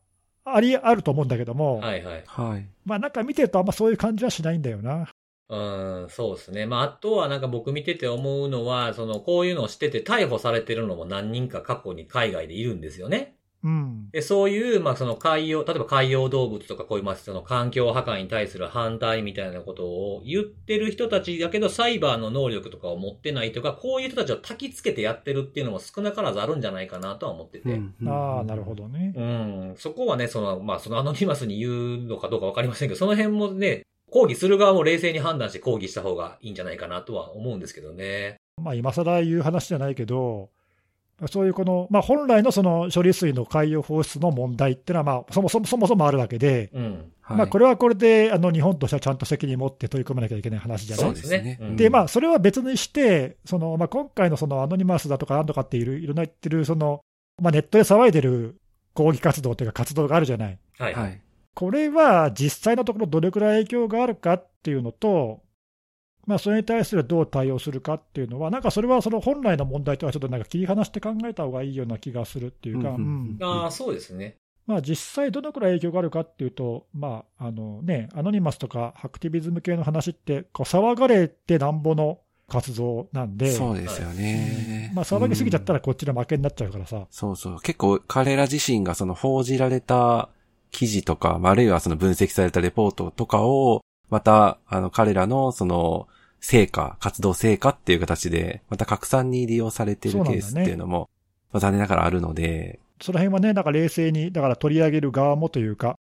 [SPEAKER 2] あ、ありあると思うんだけども、
[SPEAKER 1] はいはい。
[SPEAKER 3] はい。
[SPEAKER 2] まあなんか見てると、あんまそういう感じはしないんだよな。
[SPEAKER 1] うん、そうですね。まあ、あとはなんか僕見てて思うのは、その、こういうのをしてて逮捕されてるのも何人か過去に海外でいるんですよね。
[SPEAKER 2] うん。
[SPEAKER 1] で、そういう、まあ、その海洋、例えば海洋動物とかこういう、まあ、その環境破壊に対する反対みたいなことを言ってる人たちだけど、サイバーの能力とかを持ってないとか、こういう人たちを焚きつけてやってるっていうのも少なからずあるんじゃないかなとは思ってて。
[SPEAKER 2] ああ、なるほ。どね。
[SPEAKER 1] うん。そこはね、その、まあ、そのアノニマスに言うのかどうかわかりませんけど、その辺もね、抗議する側も冷静に判断して抗議した方がいいんじゃないかなとは思うんですけどね。
[SPEAKER 2] まあ、今更言う話じゃないけど、そういうこの、まあ、本来のその処理水の海洋放出の問題っていうのは、まあ、そもそもそもそもあるわけで、
[SPEAKER 1] うん。
[SPEAKER 3] はい
[SPEAKER 2] まあ、これはこれで、あの、日本としてはちゃんと責任持って取り組まなきゃいけない話じゃない
[SPEAKER 1] ですね。うん
[SPEAKER 2] で、まあ、それは別にして、その、まあ、今回のそのアノニマスだとかなんとかっている、いろんな言ってる、その、まあ、ネットで騒いでる抗議活動というか活動があるじゃない。
[SPEAKER 1] は。い。
[SPEAKER 2] これは実際のところどれくらい影響があるかっていうのと、まあ、それに対するどう対応するかっていうのは、なんかそれはその本来の問題とはちょっとなんか切り離して考えた方がいいような気がするっていうか、
[SPEAKER 3] うんうん
[SPEAKER 2] うん
[SPEAKER 1] ああ、そうですね。
[SPEAKER 2] まあ、実際どのくらい影響があるかっていうと、まああのね、アノニマスとかハクティビズム系の話って、こう騒がれてなんぼの活動なんで、
[SPEAKER 3] そうですよね。
[SPEAKER 2] まあ、騒ぎすぎちゃった
[SPEAKER 3] ら。
[SPEAKER 2] らこっちの負けになっちゃうからさ。
[SPEAKER 3] そうそう。結構彼ら自身がその報じられた記事とか、まああるいはその分析されたレポートとかを、また、あの彼らのその成果、活動成果っていう形で、また拡散に利用されているケースっていうのも、まあ残念ながらあるので、
[SPEAKER 2] その辺はね、なんか冷静に、だから取り上げる側もというか、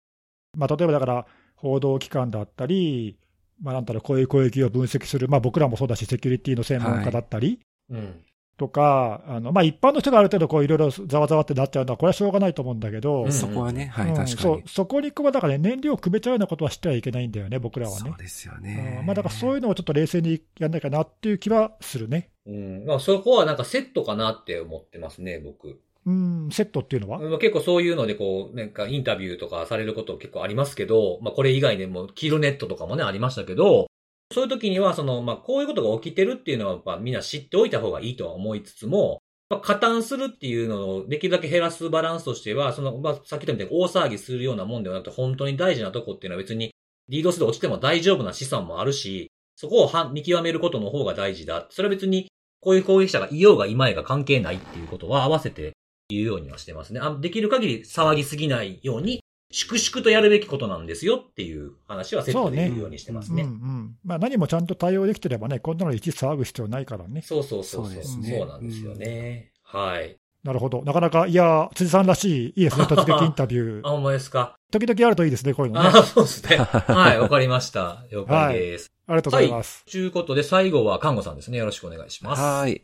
[SPEAKER 2] まあ、例えばだから、報道機関だったり、まあ、なんだろう、こういう攻撃を分析する、まあ、僕らもそうだし、セキュリティの専門家だったり
[SPEAKER 1] うん。
[SPEAKER 2] とか、あのまあ、一般の人がある程度、こういろいろざわざわってなっちゃうのは、これはしょうがないと思うんだけど、
[SPEAKER 1] うん
[SPEAKER 3] そこはね、はい、
[SPEAKER 2] うん
[SPEAKER 3] 確かに。
[SPEAKER 2] そうそこにこうだからね、燃料をくべちゃうようなことはしてはいけないんだよね、僕らはね
[SPEAKER 3] そう。ですよね。
[SPEAKER 2] うんまあ、だからそういうのをちょっと冷静にやんないかなっていう気はするね。
[SPEAKER 1] うん。まあ、そこはなんかセットかなって思ってますね、僕。
[SPEAKER 2] うん、セットっていうのは、
[SPEAKER 1] まあ結構そういうのでこう、なんかインタビューとかされること結構ありますけど、まあこれ以外でもキルネットとかもねありましたけど、そういう時にはその、まあこういうことが起きてるっていうのはやっぱみんな知っておいた方がいいとは思いつつも、まあ加担するっていうのをできるだけ減らすバランスとしては、その、まあさっき言ったみたいに大騒ぎするようなもんではなくて本当に大事なとこっていうのは別にリードスで落ちても大丈夫な資産もあるし、そこをは見極めることの方が大事だ。それは別にこういう攻撃者がいようがいまいが関係ないっていうことは合わせて言うようにはしてますね。あできる限り騒ぎすぎないように、粛々とやるべきことなんですよっていう話はセットで言うようにしてますね。
[SPEAKER 2] うんうんまあ、何もちゃんと対応できてればね、こんなのいち騒ぐ必要ないからね。
[SPEAKER 1] そうそうそうそう。
[SPEAKER 3] そうね
[SPEAKER 1] なんですよね。はい。
[SPEAKER 2] なるほど。なかなか、いや、辻さんらしい、いいですね、突撃インタビュ
[SPEAKER 1] あ、
[SPEAKER 2] ー。
[SPEAKER 1] ほんまですか？
[SPEAKER 2] 時々あるといいですね、こういうのね。
[SPEAKER 1] あ、そうですね。はい、わかりました。了解です。
[SPEAKER 2] ありがとうございます。
[SPEAKER 1] ということで、最後は看護さんですね。よろしくお願いします。
[SPEAKER 3] はーい。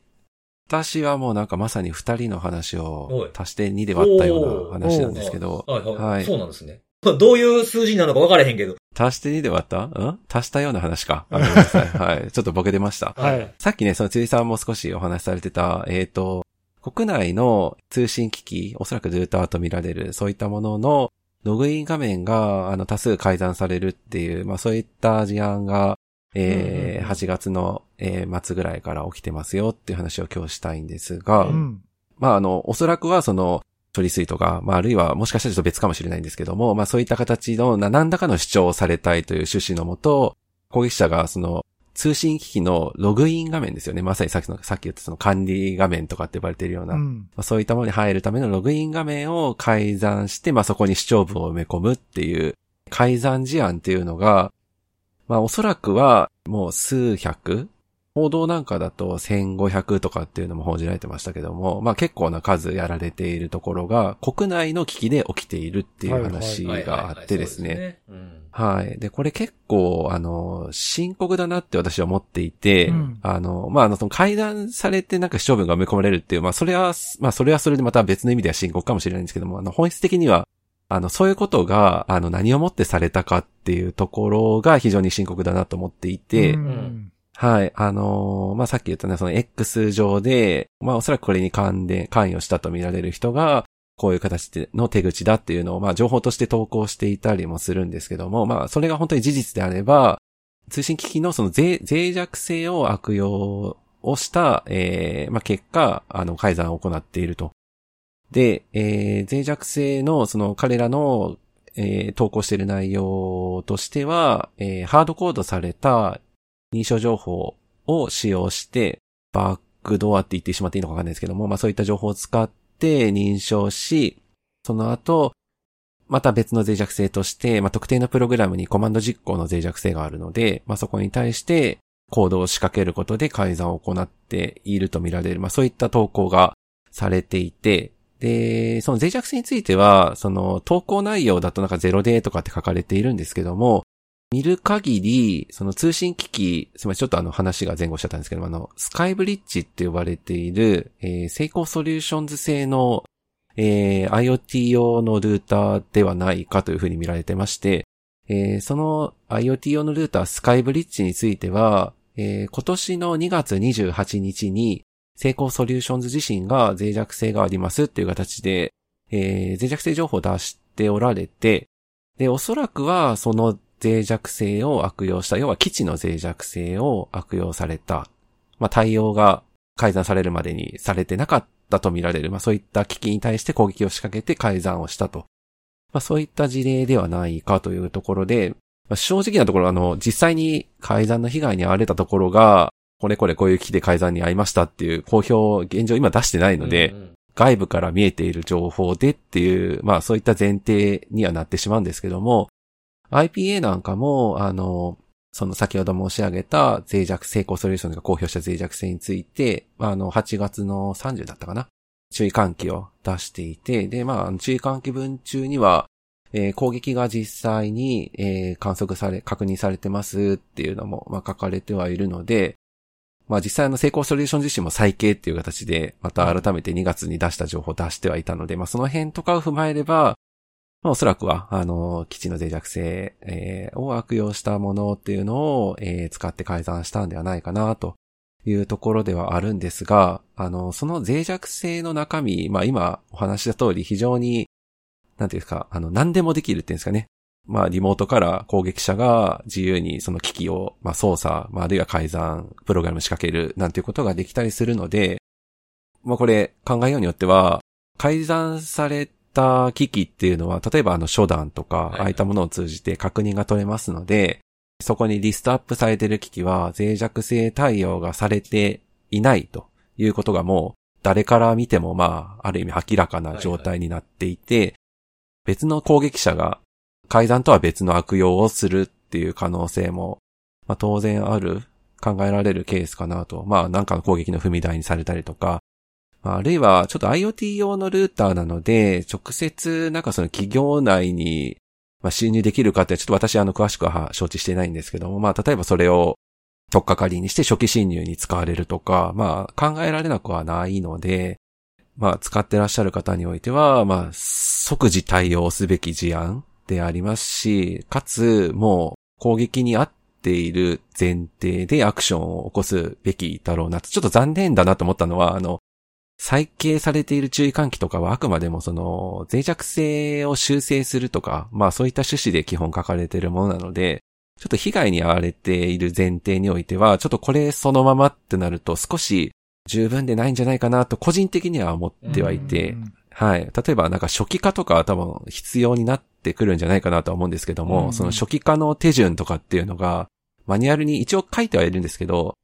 [SPEAKER 3] 私はもうなんかまさに二人の話
[SPEAKER 1] お
[SPEAKER 3] を
[SPEAKER 1] い
[SPEAKER 3] 足して2で割ったような話なんですけど、
[SPEAKER 1] はいはい。
[SPEAKER 3] はい
[SPEAKER 1] そうなんですね。どういう数字なのか分からへんけど。
[SPEAKER 3] 足して2で割った？ん？足したような話か。あごめんなさい。はい。ちょっとボケ出ました。
[SPEAKER 2] はい。
[SPEAKER 3] さっきね、その辻さんも少しお話しされてた、えっ、と、国内の通信機器、おそらくルーターと見られる、そういったもののログイン画面が、あの、多数改ざんされるっていう、まあそういった事案が、えー
[SPEAKER 1] うんうんうん
[SPEAKER 3] 8月の、えー末ぐらいから起きてますよっていう話を今日したいんですが、
[SPEAKER 2] うん。
[SPEAKER 3] まああの、おそらくはその、処理水とか、まああるいはもしかしたらちょっと別かもしれないんですけども、まあそういった形のな何らかの主張をされたいという趣旨のもと、攻撃者がその、通信機器のログイン画面ですよね。まさにさっきの、さっき言ったその管理画面とかって呼ばれているような、ま
[SPEAKER 2] うん。
[SPEAKER 3] あ、そういったものに入るためのログイン画面を改ざんして、まあそこに主張文を埋め込むっていう改ざん事案っていうのが、まあおそらくはもう数百報道なんかだと1500とかっていうのも報じられてましたけども、まあ結構な数やられているところが国内の危機で起きているっていう話があってですね。
[SPEAKER 1] はいですね。
[SPEAKER 3] はい。で、これ結構、あの、深刻だなって私は思っていて、
[SPEAKER 2] うん
[SPEAKER 3] あの、まあ、あの、その改ざんされてなんか主張文が埋め込まれるっていう、まあ、それは、まあ、それはそれでまた別の意味では深刻かもしれないんですけども、あの、本質的には、あの、そういうことが、あの、何をもってされたかっていうところが非常に深刻だなと思っていて、
[SPEAKER 2] うん
[SPEAKER 3] はい。あのーまあ、さっき言ったね、その X 上で、まあ、おそらくこれに関連、関与したとみられる人が、こういう形での手口だっていうのを、まあ、情報として投稿していたりもするんですけども、まあ、それが本当に事実であれば、通信機器のその脆脆弱性を悪用をした、えー、まあ、結果、あの、改ざんを行っていると。で、えー、脆弱性の、その彼らの、えー、投稿している内容としては、えー、ハードコードされた認証情報を使用して、バックドアって言ってしまっていいのかわかんないですけども、まあそういった情報を使って認証し、その後、また別の脆弱性として、まあ、特定のプログラムにコマンド実行の脆弱性があるので、まあ、そこに対してコードを仕掛けることで改ざんを行っているとみられる、まあ、そういった投稿がされていて、で、その脆弱性については、その投稿内容だとなんか0デーとかって書かれているんですけども、見る限り、その通信機器、すみません、ちょっとあの話が前後しちゃったんですけど、あの、 SkyBridge って呼ばれている、えー、セイコーソリューションズ製の、えー、IoT 用のルーターではないかというふうに見られてまして、えー、その IoT 用のルーター SkyBridge については、えー、今年の2月28日に、成功ソリューションズ自身が脆弱性がありますっていう形で、えー、脆弱性情報を出しておられて、で、おそらくはその脆弱性を悪用した、要は基地の脆弱性を悪用された、まあ、対応が改ざんされるまでにされてなかったとみられる、まあ、そういった機器に対して攻撃を仕掛けて改ざんをしたと。まあ、そういった事例ではないかというところで、まあ、正直なところ、あの、実際に改ざんの被害に遭われたところが、これこれこういう機器で改ざんに遭いましたっていう公表、現状今出してないので、
[SPEAKER 1] うんうん。
[SPEAKER 3] 外部から見えている情報でっていう、まあそういった前提にはなってしまうんですけども、IPA なんかも、あの、その先ほど申し上げた脆弱成功ソリューションが公表した脆弱性について、あの、8月の30だったかな？注意喚起を出していて、で、まあ、注意喚起文中には、えー攻撃が実際に、えー観測され、確認されてますっていうのも、まあ、書かれてはいるので、まあ実際の成功ソリューション自身も再計っていう形で、また改めて2月に出した情報を出してはいたので、まあその辺とかを踏まえれば、まあおそらくは、あの、基地の脆弱性、えーを悪用したものっていうのを、えー使って改ざんしたんではないかなというところではあるんですが、あの、その脆弱性の中身、まあ今お話した通り非常に、なんていうか、あの、何でもできるっていうんですかね。まあ、リモートから攻撃者が自由にその機器を、まあ、操作、まあ、あるいは改ざん、プログラム仕掛ける、なんていうことができたりするので、まあ、これ考えようによっては、改ざんされた機器っていうのは、例えばあの、初段とか、ああいったものを通じて確認が取れますので、そこにリストアップされている機器は、脆弱性対応がされていないということがもう、誰から見てもまあ、ある意味明らかな状態になっていて、別の攻撃者が改ざんとは別の悪用をするっていう可能性も、まあ、当然ある、考えられるケースかなと。まあなんかの攻撃の踏み台にされたりとか、あ、るいはちょっと IoT 用のルーターなので、直接なんかその企業内に、まあ、侵入できるかってちょっと私あの詳しくは承知してないんですけども、まあ例えばそれを取っかかりにして初期侵入に使われるとか、まあ考えられなくはないので、まあ使ってらっしゃる方においては、まあ即時対応すべき事案でありますし、かつもう攻撃にあっている前提でアクションを起こすべきだろうなと。ちょっと残念だなと思ったのは、あの、再掲されている注意喚起とかはあくまでもその脆弱性を修正するとか、まあそういった趣旨で基本書かれているものなので、ちょっと被害に遭われている前提においては、ちょっとこれそのままってなると少し十分でないんじゃないかなと個人的には思ってはいて、
[SPEAKER 2] うん
[SPEAKER 3] はい。例えばなんか初期化とかは多分必要になってくるんじゃないかなとは思うんですけども、
[SPEAKER 2] うん
[SPEAKER 3] その初期化の手順とかっていうのが、マニュアルに一応書いてはいるんですけど、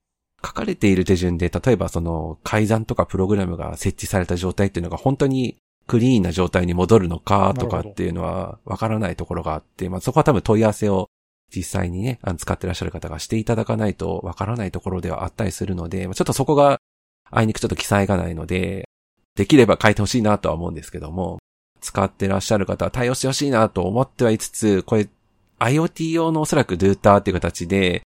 [SPEAKER 3] 書かれている手順で、例えばその改ざんとかプログラムが設置された状態っていうのが本当にクリーンな状態に戻るのかとかっていうのはわからないところがあって、まあそこは多分問い合わせを実際にね、使ってらっしゃる方がしていただかないとわからないところではあったりするので、ちょっとそこがあいにくちょっと記載がないので、できれば書いてほしいなとは思うんですけども、使ってらっしゃる方は対応してほしいなと思ってはいつつ、これ IoT 用のおそらくルーターっていう形で、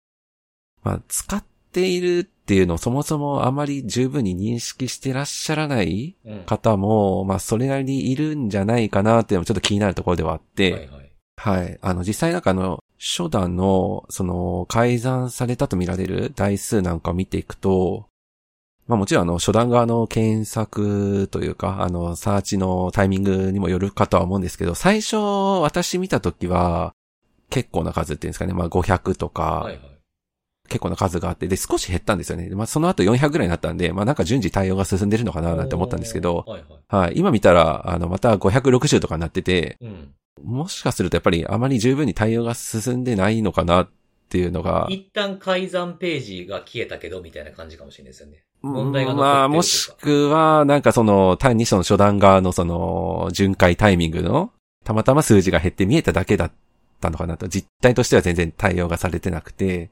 [SPEAKER 3] まあ、使っているっていうのをそもそもあまり十分に認識してらっしゃらない
[SPEAKER 1] うん
[SPEAKER 3] 方も、まあ、それなりにいるんじゃないかなっていうのもちょっと気になるところではあって、
[SPEAKER 1] はいはい。
[SPEAKER 3] はい。あの、実際なんかあの、初段の、その、改ざんされたとみられる台数なんかを見ていくと、まあもちろんあの、初段側の検索というか、あの、サーチのタイミングにもよるかとは思うんですけど、最初私見たときは、結構な数っていうんですかね、まあ500とか、
[SPEAKER 1] はいはい。
[SPEAKER 3] 結構な数があって、で、少し減ったんですよね。まあその後400ぐらいになったんで、まあなんか順次対応が進んでるのかななんて思ったんですけど、
[SPEAKER 1] はいはい。
[SPEAKER 3] はい。今見たら、あの、また560とかになってて、
[SPEAKER 1] うん。
[SPEAKER 3] もしかするとやっぱりあまり十分に対応が進んでないのかなっていうのが、
[SPEAKER 1] 一旦改ざんページが消えたけど、みたいな感じかもしれないですよね。問題が残って
[SPEAKER 3] まあ、もしくは、なんかその、単にその初段側のその、巡回タイミングの、たまたま数字が減って見えただけだったのかなと、実態としては全然対応がされてなくて、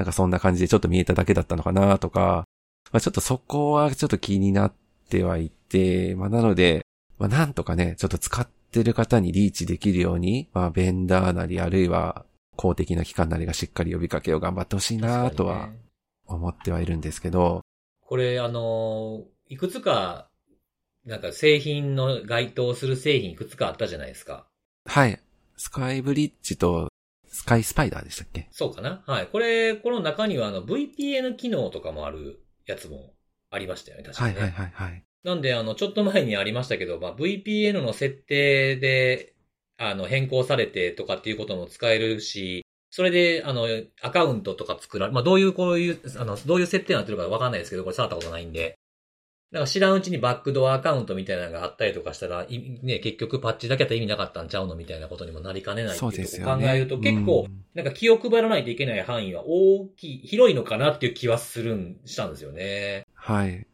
[SPEAKER 3] なんかそんな感じでちょっと見えただけだったのかなとか、まあちょっとそこはちょっと気になってはいて、まあなので、まあなんとかね、ちょっと使ってる方にリーチできるように、まあベンダーなりあるいは公的な機関なりがしっかり呼びかけを頑張ってほしいなとは思ってはいるんですけど、
[SPEAKER 1] これ、あの、いくつか、なんか製品の該当する製品いくつかあったじゃないですか。
[SPEAKER 3] はい。スカイブリッジとスカイスパイダーでしたっけ？
[SPEAKER 1] そうかな？はい。これ、この中にはあの VPN 機能とかもあるやつもありましたよね、確かにね。
[SPEAKER 3] はいはいはいはい。
[SPEAKER 1] なんで、あの、ちょっと前にありましたけど、まあ、VPN の設定で、あの、変更されてとかっていうことも使えるし、それで、あの、アカウントとか作られ、まあ、どういう、こういう、あの、どういう設定になってるかわかんないですけど、これ触ったことないんで。なんか知らんうちにバックドアアカウントみたいなのがあったりとかしたら、いね、結局パッチだけだったら意味なかったんちゃうのみたいなことにもなりかねないっていう考えると、結構、
[SPEAKER 3] うん
[SPEAKER 1] なんか気を配らないといけない範囲は大きい、広いのかなっていう気はするん、したんですよね。
[SPEAKER 3] はい。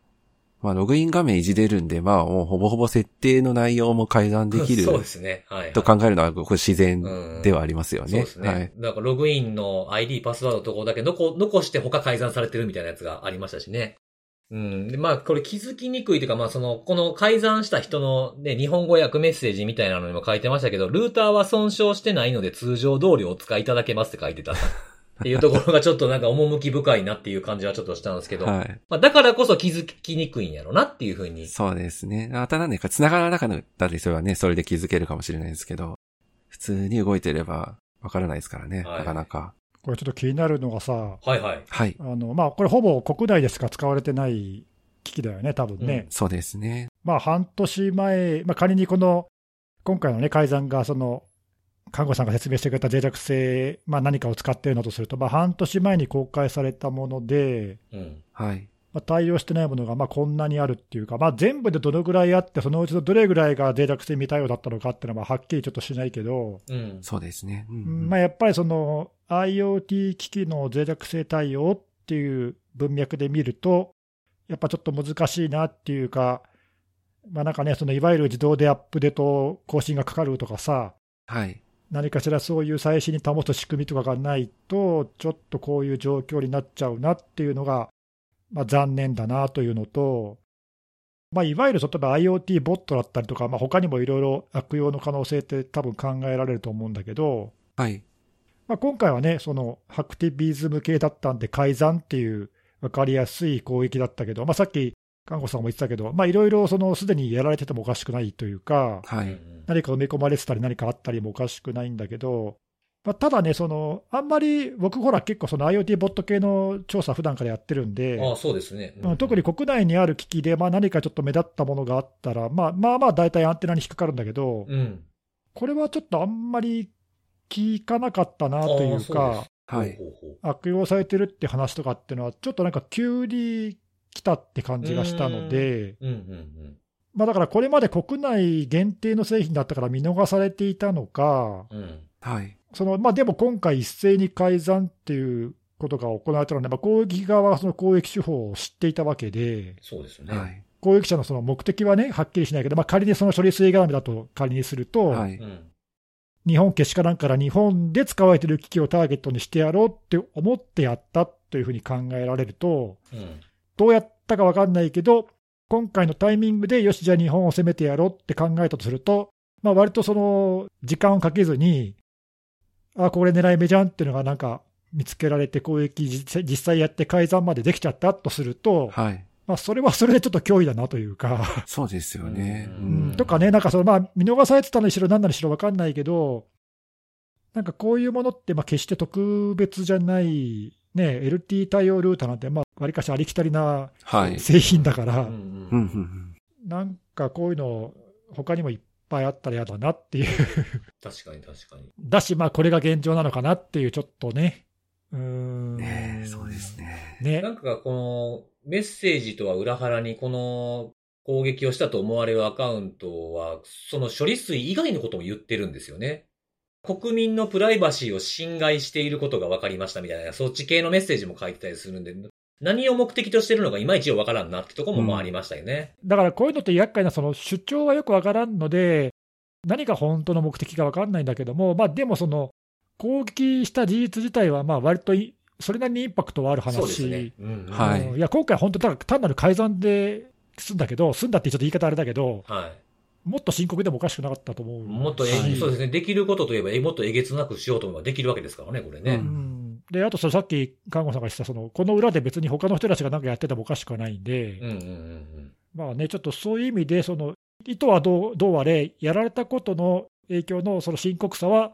[SPEAKER 3] まあ、ログイン画面いじれるんで、まあ、もうほぼほぼ設定の内容も改ざんできる
[SPEAKER 1] そうですね。はい、はい。
[SPEAKER 3] と考えるのは、これ自然
[SPEAKER 1] うん
[SPEAKER 3] ではありますよね。
[SPEAKER 1] そうですね。
[SPEAKER 3] はい。
[SPEAKER 1] だからログインの ID、パスワードのところだけ残残して他改ざんされてるみたいなやつがありましたしね。うん。で、まあ、これ気づきにくいというか、まあ、その、この改ざんした人のね、日本語訳メッセージみたいなのにも書いてましたけど、ルーターは損傷してないので通常通りお使いいただけますって書いてた。っていうところがちょっとなんか趣深いなっていう感じはちょっとしたんですけど、
[SPEAKER 3] はい。
[SPEAKER 1] まあ、だからこそ気づきにくいんやろなっていうふうに。
[SPEAKER 3] そうですね。またなんでか繋がらなかったりすればね、それで気づけるかもしれないですけど、普通に動いてればわからないですからね、
[SPEAKER 1] はい
[SPEAKER 3] なかなか。
[SPEAKER 2] これちょっと気になるのがさ、
[SPEAKER 1] はいはい。
[SPEAKER 3] はい。
[SPEAKER 2] あのまあ、これ、ほぼ国内でしか使われてない機器だよね、多分ね。
[SPEAKER 3] そうですね。
[SPEAKER 2] まあ、半年前、まあ、仮にこの、今回のね、改ざんが、その、看護師さんが説明してくれた脆弱性、まあ、何かを使っているのとすると、まあ、半年前に公開されたもので、
[SPEAKER 1] うん。
[SPEAKER 3] はい。
[SPEAKER 2] まあ、対応してないものがまあこんなにあるっていうか、まあ、全部でどのぐらいあって、そのうちのどれぐらいが脆弱性未対応だったのかっていうのは、はっきりちょっとしないけど、
[SPEAKER 1] うん。
[SPEAKER 3] そうですね。うん
[SPEAKER 2] うんまあ、やっぱりその IoT 機器の脆弱性対応っていう文脈で見ると、やっぱちょっと難しいなっていうか、まあ、なんかね、そのいわゆる自動でアップデート更新がかかるとかさ、
[SPEAKER 3] はい。
[SPEAKER 2] 何かしらそういう最新に保つ仕組みとかがないと、ちょっとこういう状況になっちゃうなっていうのが、まあ、残念だなというのと、まあ、いわゆる例えば IoT ボットだったりとか、まあ、他にもいろいろ悪用の可能性って多分考えられると思うんだけど、
[SPEAKER 3] はい。
[SPEAKER 2] まあ、今回はね、そのハクティビズム系だったんで、改ざんっていう分かりやすい攻撃だったけど、まあ、さっき、看護さんも言ってたけど、まあいろいろそのすでにやられててもおかしくないというか、
[SPEAKER 3] はい。
[SPEAKER 1] うん
[SPEAKER 2] 何か埋め込まれてたり、何かあったりもおかしくないんだけど、まあ、ただね、そのあんまり僕、ほら、結構その IoT ボット系の調査、普段からやってるんで、
[SPEAKER 1] ああ、そうですね。
[SPEAKER 2] うん特に国内にある機器で、まあ、何かちょっと目立ったものがあったら、まあまあまあ、大体アンテナに引っかかるんだけど、
[SPEAKER 1] うん。
[SPEAKER 2] これはちょっとあんまり効かなかったなというか。悪用されてるって話とかっていうのは、ちょっとなんか急に来たって感じがしたので、
[SPEAKER 1] うんうん
[SPEAKER 2] まあ、だからこれまで国内限定の製品だったから見逃されていたのか、
[SPEAKER 1] うん。うん。
[SPEAKER 3] はい。
[SPEAKER 2] そのまあ、でも今回、一斉に改ざんっていうことが行われたので、まあ、攻撃側はその攻撃手法を知っていたわけで、
[SPEAKER 1] そうですね。
[SPEAKER 3] はい。
[SPEAKER 2] 攻撃者のその目的はね、はっきりしないけど、まあ、仮にその処理水絡みだと仮にすると、
[SPEAKER 3] はい。
[SPEAKER 1] うん。
[SPEAKER 2] 日本けしからんから日本で使われている機器をターゲットにしてやろうって思ってやったというふうに考えられると、
[SPEAKER 1] うん。
[SPEAKER 2] どうやったか分かんないけど、今回のタイミングで、よし、じゃあ日本を攻めてやろうって考えたとすると、まあ割とその時間をかけずに、あ、これ狙い目じゃんっていうのがなんか見つけられて、攻撃実際実際やって改ざんまでできちゃったとすると、
[SPEAKER 3] はい。
[SPEAKER 2] まあそれはそれでちょっと脅威だなというか、
[SPEAKER 3] そうですよね。
[SPEAKER 1] う
[SPEAKER 2] うんんとかね、なんかそのまあ見逃されてたにしろ、なんなにしろ分かんないけど、なんかこういうものってまあ決して特別じゃない、ね、LT 対応ルーターなんて、まあ、わりかしありきたりな
[SPEAKER 3] はい。
[SPEAKER 2] 製品だから、
[SPEAKER 1] うん
[SPEAKER 3] うん、うん、うん。
[SPEAKER 2] なんかこういうの、他にもいっぱいあったら嫌だなっていう、
[SPEAKER 1] 確かに確かに。
[SPEAKER 2] だし、まあこれが現状なのかなっていう、ちょっとね、うーん。
[SPEAKER 3] ねえそうですね。
[SPEAKER 2] ね
[SPEAKER 1] なんかこのメッセージとは裏腹にこの攻撃をしたと思われるアカウントは、その処理水以外のことも言ってるんですよね。国民のプライバシーを侵害していることが分かりましたみたいな、そっち系のメッセージも書いてたりするんで、何を目的としてるのかいまいちよくわからんなってとこもまありましたよね。
[SPEAKER 2] だからこういうのって厄介な、その主張はよくわからんので、何が本当の目的かわかんないんだけども、まあ、でもその、攻撃した事実自体は、まあ割といそれなりにインパクトはある話
[SPEAKER 1] そうですね。うんうん
[SPEAKER 3] はい
[SPEAKER 2] や今回、本当ただ単なる改ざんで済んだけど、済んだってちょっと言い方あれだけど、
[SPEAKER 1] はい。
[SPEAKER 2] もっと深刻でもおかしくなかったと思う。
[SPEAKER 1] もっとえ、
[SPEAKER 2] はい
[SPEAKER 1] そうですね。できることといえば、えもっとえげつなくしようと思えばできるわけですからね、これね。
[SPEAKER 3] う
[SPEAKER 2] うんであとそのさっき、看護さんが言ってたその、この裏で別に他の人たちが何かやっててもおかしくはないんで、
[SPEAKER 1] うんうんうん
[SPEAKER 2] まあね、ちょっとそういう意味で、その意図はどうどうあれ、やられたことの影響のその深刻さは、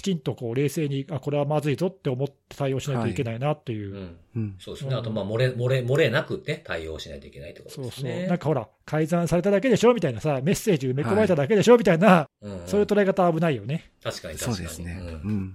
[SPEAKER 2] きちんとこう冷静に、あこれはまずいぞって思って対応しないといけないなっていう。
[SPEAKER 1] うん。うん。
[SPEAKER 3] うん。
[SPEAKER 1] そうですね。
[SPEAKER 2] うん
[SPEAKER 1] あと、まあ、漏れ、漏れ、漏れなくね、対応しないといけないってこと
[SPEAKER 2] そうそう
[SPEAKER 1] ですね。
[SPEAKER 2] なんかほら、改ざんされただけでしょみたいなさ、メッセージ埋め込まれただけでしょ、みたいな、
[SPEAKER 1] うん
[SPEAKER 2] そういう捉え方は危ないよね。
[SPEAKER 1] 確かに確かに。
[SPEAKER 3] そうですね。
[SPEAKER 1] うん
[SPEAKER 3] うん。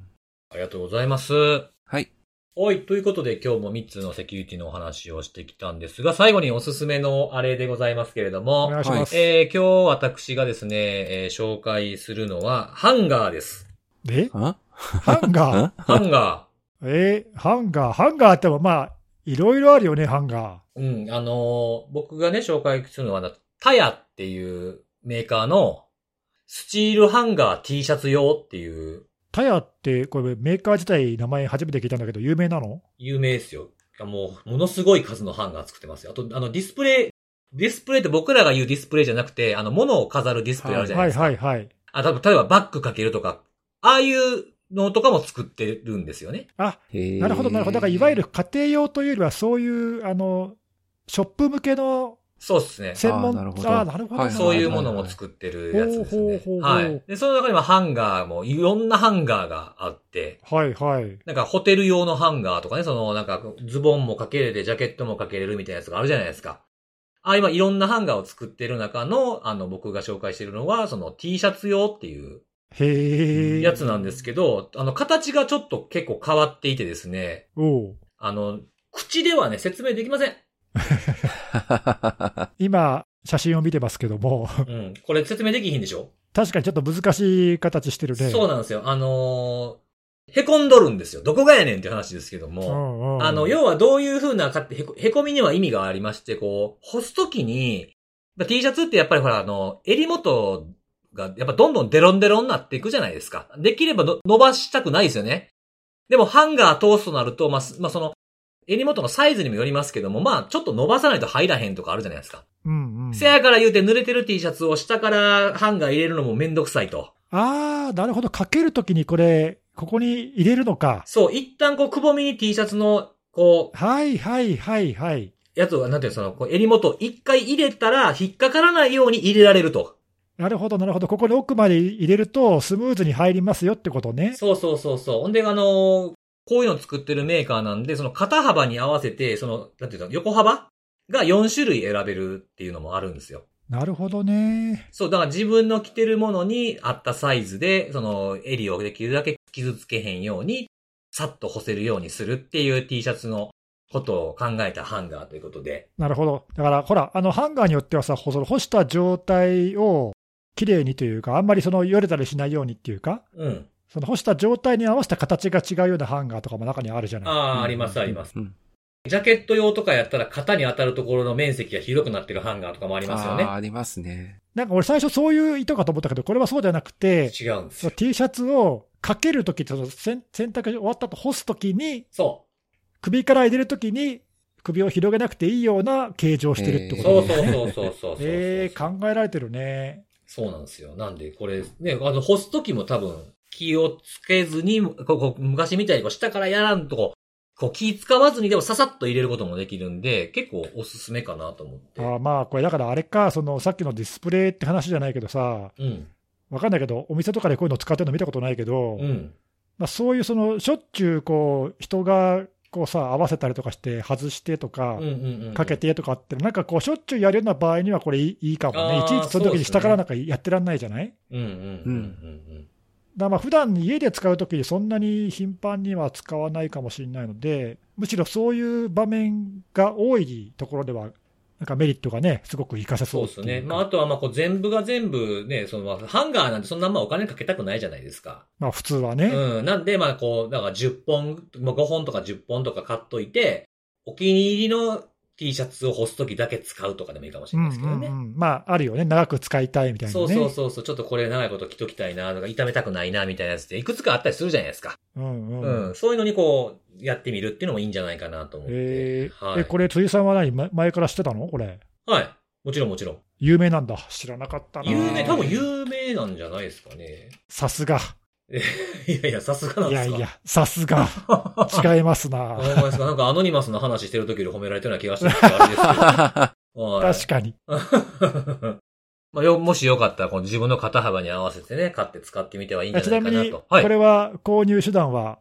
[SPEAKER 1] ありがとうございます。
[SPEAKER 3] はい。
[SPEAKER 1] はい。ということで、今日も3つのセキュリティのお話をしてきたんですが、最後におすすめのあれでございますけれど
[SPEAKER 2] お
[SPEAKER 1] も、
[SPEAKER 2] 願いします。
[SPEAKER 1] えー、今日私がですね、えー紹介するのは、ハンガーです。
[SPEAKER 2] え？
[SPEAKER 3] あ？
[SPEAKER 2] ハンガー？
[SPEAKER 1] ハンガ
[SPEAKER 2] え？ーハンガー、ハンガーってもまあ、いろいろあるよね、ハンガ
[SPEAKER 1] ー。うん、あのー僕がね、紹介するのはな、タヤっていうメーカーの、スチールハンガー T シャツ用っていう、
[SPEAKER 2] ー。タヤって、これメーカー自体名前初めて聞いたんだけど、有名なの？
[SPEAKER 1] 有名ですよ。もう、ものすごい数のハンガー作ってますよ。あと、あの、ディスプレイ、ディスプレイって僕らが言うディスプレイじゃなくて、あの、物を飾るディスプレイあるじゃない
[SPEAKER 2] はい
[SPEAKER 1] ですか。
[SPEAKER 2] はいはい。
[SPEAKER 1] あ、多分例えばバッグかけるとか、ああいうのとかも作ってるんですよね。
[SPEAKER 2] あ、なるほどなるほど。だからいわゆる家庭用というよりは、そういう、あの、ショップ向けの
[SPEAKER 1] そうですね。
[SPEAKER 2] 専門、
[SPEAKER 3] あーなるほど
[SPEAKER 2] あーなるほど
[SPEAKER 3] はい
[SPEAKER 1] そういうものも作ってるやつですねはい。で、その中にはハンガーも、いろんなハンガーがあって、
[SPEAKER 2] はいはい。
[SPEAKER 1] なんかホテル用のハンガーとかね、そのなんかズボンもかけれてジャケットもかけれるみたいなやつがあるじゃないですか。ああ、今いろんなハンガーを作ってる中の、あの僕が紹介してるのは、その T シャツ用っていう
[SPEAKER 2] へえ。
[SPEAKER 1] やつなんですけど、あの形がちょっと結構変わっていてですね、
[SPEAKER 2] おう
[SPEAKER 1] あの、口ではね、説明できません。
[SPEAKER 2] 今、写真を見てますけども、
[SPEAKER 1] うん。これ説明できひんでしょ？
[SPEAKER 2] 確かにちょっと難しい形してるね。
[SPEAKER 1] そうなんですよ。あのーへこんどるんですよ。どこがやねんって話ですけど
[SPEAKER 2] う
[SPEAKER 1] も。
[SPEAKER 2] んうん
[SPEAKER 1] あの、要はどういう風なかってへこ、へこみには意味がありまして、こう、干すときに、まあ T シャツってやっぱりほら、あの、襟元がやっぱどんどんデロンデロンになっていくじゃないですか。できればの伸ばしたくないですよね。でもハンガー通すとなると、まあ、すまあ、その、襟元のサイズにもよりますけども、まあ、ちょっと伸ばさないと入らへんとかあるじゃないですか。
[SPEAKER 2] うんうん。
[SPEAKER 1] せやから言うて濡れてる T シャツを下からハンガー入れるのもめんどくさいと。
[SPEAKER 2] ああ、なるほど。かけるときにこれ、ここに入れるのか。
[SPEAKER 1] そう、一旦こう、くぼみに T シャツの、こう、
[SPEAKER 2] はいはいはいはい。
[SPEAKER 1] やつを、なんていうのその、こう襟元を一回入れたら、引っかからないように入れられると。
[SPEAKER 2] なるほどなるほど。ここに奥まで入れるとスムーズに入りますよってことね。
[SPEAKER 1] そうそうそうそう。ほんで、あのーこういうのを作ってるメーカーなんで、その肩幅に合わせて、その、なんていうの、横幅が4種類選べるっていうのもあるんですよ。
[SPEAKER 2] なるほどね。
[SPEAKER 1] そう、だから自分の着てるものに合ったサイズで、その、襟をできるだけ傷つけへんように、さっと干せるようにするっていう T シャツのことを考えたハンガーということで。
[SPEAKER 2] なるほど。だから、ほら、あの、ハンガーによってはさ、その干した状態をきれいにというか、あんまりその、よれたりしないようにっていうか、
[SPEAKER 1] うん。
[SPEAKER 2] その干した状態に合わせた形が違うようなハンガーとかも中にあるじゃない。
[SPEAKER 1] ああ、ありますあります。
[SPEAKER 3] うん
[SPEAKER 1] ジャケット用とかやったら肩に当たるところの面積が広くなってるハンガーとかもありますよね
[SPEAKER 3] あー。ありますね。
[SPEAKER 2] なんか俺最初そういう意図かと思ったけど、これはそうじゃなくて、
[SPEAKER 1] 違うんですよ。
[SPEAKER 2] その T シャツをかけるときって、その洗洗濯終わった後干すときに、
[SPEAKER 1] そ
[SPEAKER 2] 首から入れるときに、首を広げなくていいような形状をしてるって
[SPEAKER 1] う。
[SPEAKER 2] こと
[SPEAKER 1] そう
[SPEAKER 2] ね。
[SPEAKER 1] そうそうそうそうそう。
[SPEAKER 2] えー、考えられてるね。
[SPEAKER 1] そうなんですよ。なんで、これ、ね、あの、干すときも多分、気をつけずに、こうこう昔みたいにこう下からやらんとこう、こう気使わずにでもささっと入れることもできるんで、結構おすすめかなと思って。
[SPEAKER 2] あーまあ、これだからあれか、そのさっきのディスプレイって話じゃないけどさ、
[SPEAKER 1] うん。
[SPEAKER 2] わかんないけど、お店とかでこういうの使ってるの見たことないけど、
[SPEAKER 1] うん。
[SPEAKER 2] まあ、そういうそのしょっちゅうこう人がこうさ合わせたりとかして、外してとか。かけ。てとかって、なんかこう、しょっちゅうやるような場合には、これいいいいかもね、いちいちその時に下からなんかやってらんないじゃない？
[SPEAKER 1] うんうんうんうん
[SPEAKER 2] だまあ普段家で使うときにそんなに頻繁には使わないかもしれないので、むしろそういう場面が多いところでは、なんかメリットがね、すごく活かせ
[SPEAKER 1] そ
[SPEAKER 2] そううっていうか
[SPEAKER 1] ですね。まあ、あとは、まあ、こう、全部が全部ね、その、まあハンガーなんてそんなまあお金かけたくないじゃないですか。
[SPEAKER 2] まあ普通はね、
[SPEAKER 1] うん。なんで、まあ、こう、だから10本、まあ、5本とか10本とか買っといて、お気に入りの T シャツを干すときだけ使うとかでもいいかもしれないですけどね。
[SPEAKER 2] うんうんうんまあ、あるよね。長く使いたいみたいなね。
[SPEAKER 1] そうそうそうそう、ちょっとこれ長いこと着ときたいなとか、痛めたくないなみたいなやつっていくつかあったりするじゃないですか。
[SPEAKER 2] うん
[SPEAKER 1] う
[SPEAKER 2] うん。
[SPEAKER 1] ん。そういうのにこう、やってみるっていうのもいいんじゃないかなと思って。
[SPEAKER 2] えー
[SPEAKER 1] はい。
[SPEAKER 2] え、これ、辻さんは何？ま前から知ってたの？これ。
[SPEAKER 1] はい。もちろんもちろん。
[SPEAKER 2] 有名なんだ。知らなかったな。
[SPEAKER 1] 有名、多分有名なんじゃないですかね。
[SPEAKER 2] さすが。
[SPEAKER 1] いやいや、さすがなんですか？
[SPEAKER 2] いやいや、さすが。違いますな。
[SPEAKER 1] ほんまですか？なんかアノニマスの話してる時より褒められてるような気がしてるすけどあれですけど。はい
[SPEAKER 2] 確かに。
[SPEAKER 1] まあ、よ、もしよかったら、この自分の肩幅に合わせてね、買って使ってみてはいいんじゃないかなと。
[SPEAKER 2] こ
[SPEAKER 1] はい。
[SPEAKER 2] れは購入手段は、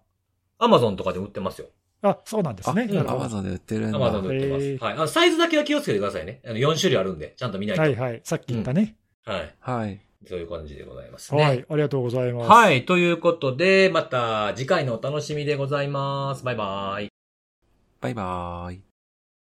[SPEAKER 1] アマゾンとかで売ってますよ。
[SPEAKER 2] あ、そうなんですね。
[SPEAKER 3] アマゾンで売ってるんだ。
[SPEAKER 1] アマゾンで売ってます。はい。あの、サイズだけは気をつけてくださいね。あの、4種類あるんで、ちゃんと見ないと。
[SPEAKER 2] はいはい。さっき言ったね。
[SPEAKER 1] はい。
[SPEAKER 3] はい。
[SPEAKER 1] そういう感じでございますね。
[SPEAKER 2] はい。ありがとうございます。
[SPEAKER 1] はい。ということで、また次回のお楽しみでございます。バイバイ。
[SPEAKER 3] バイバーイ。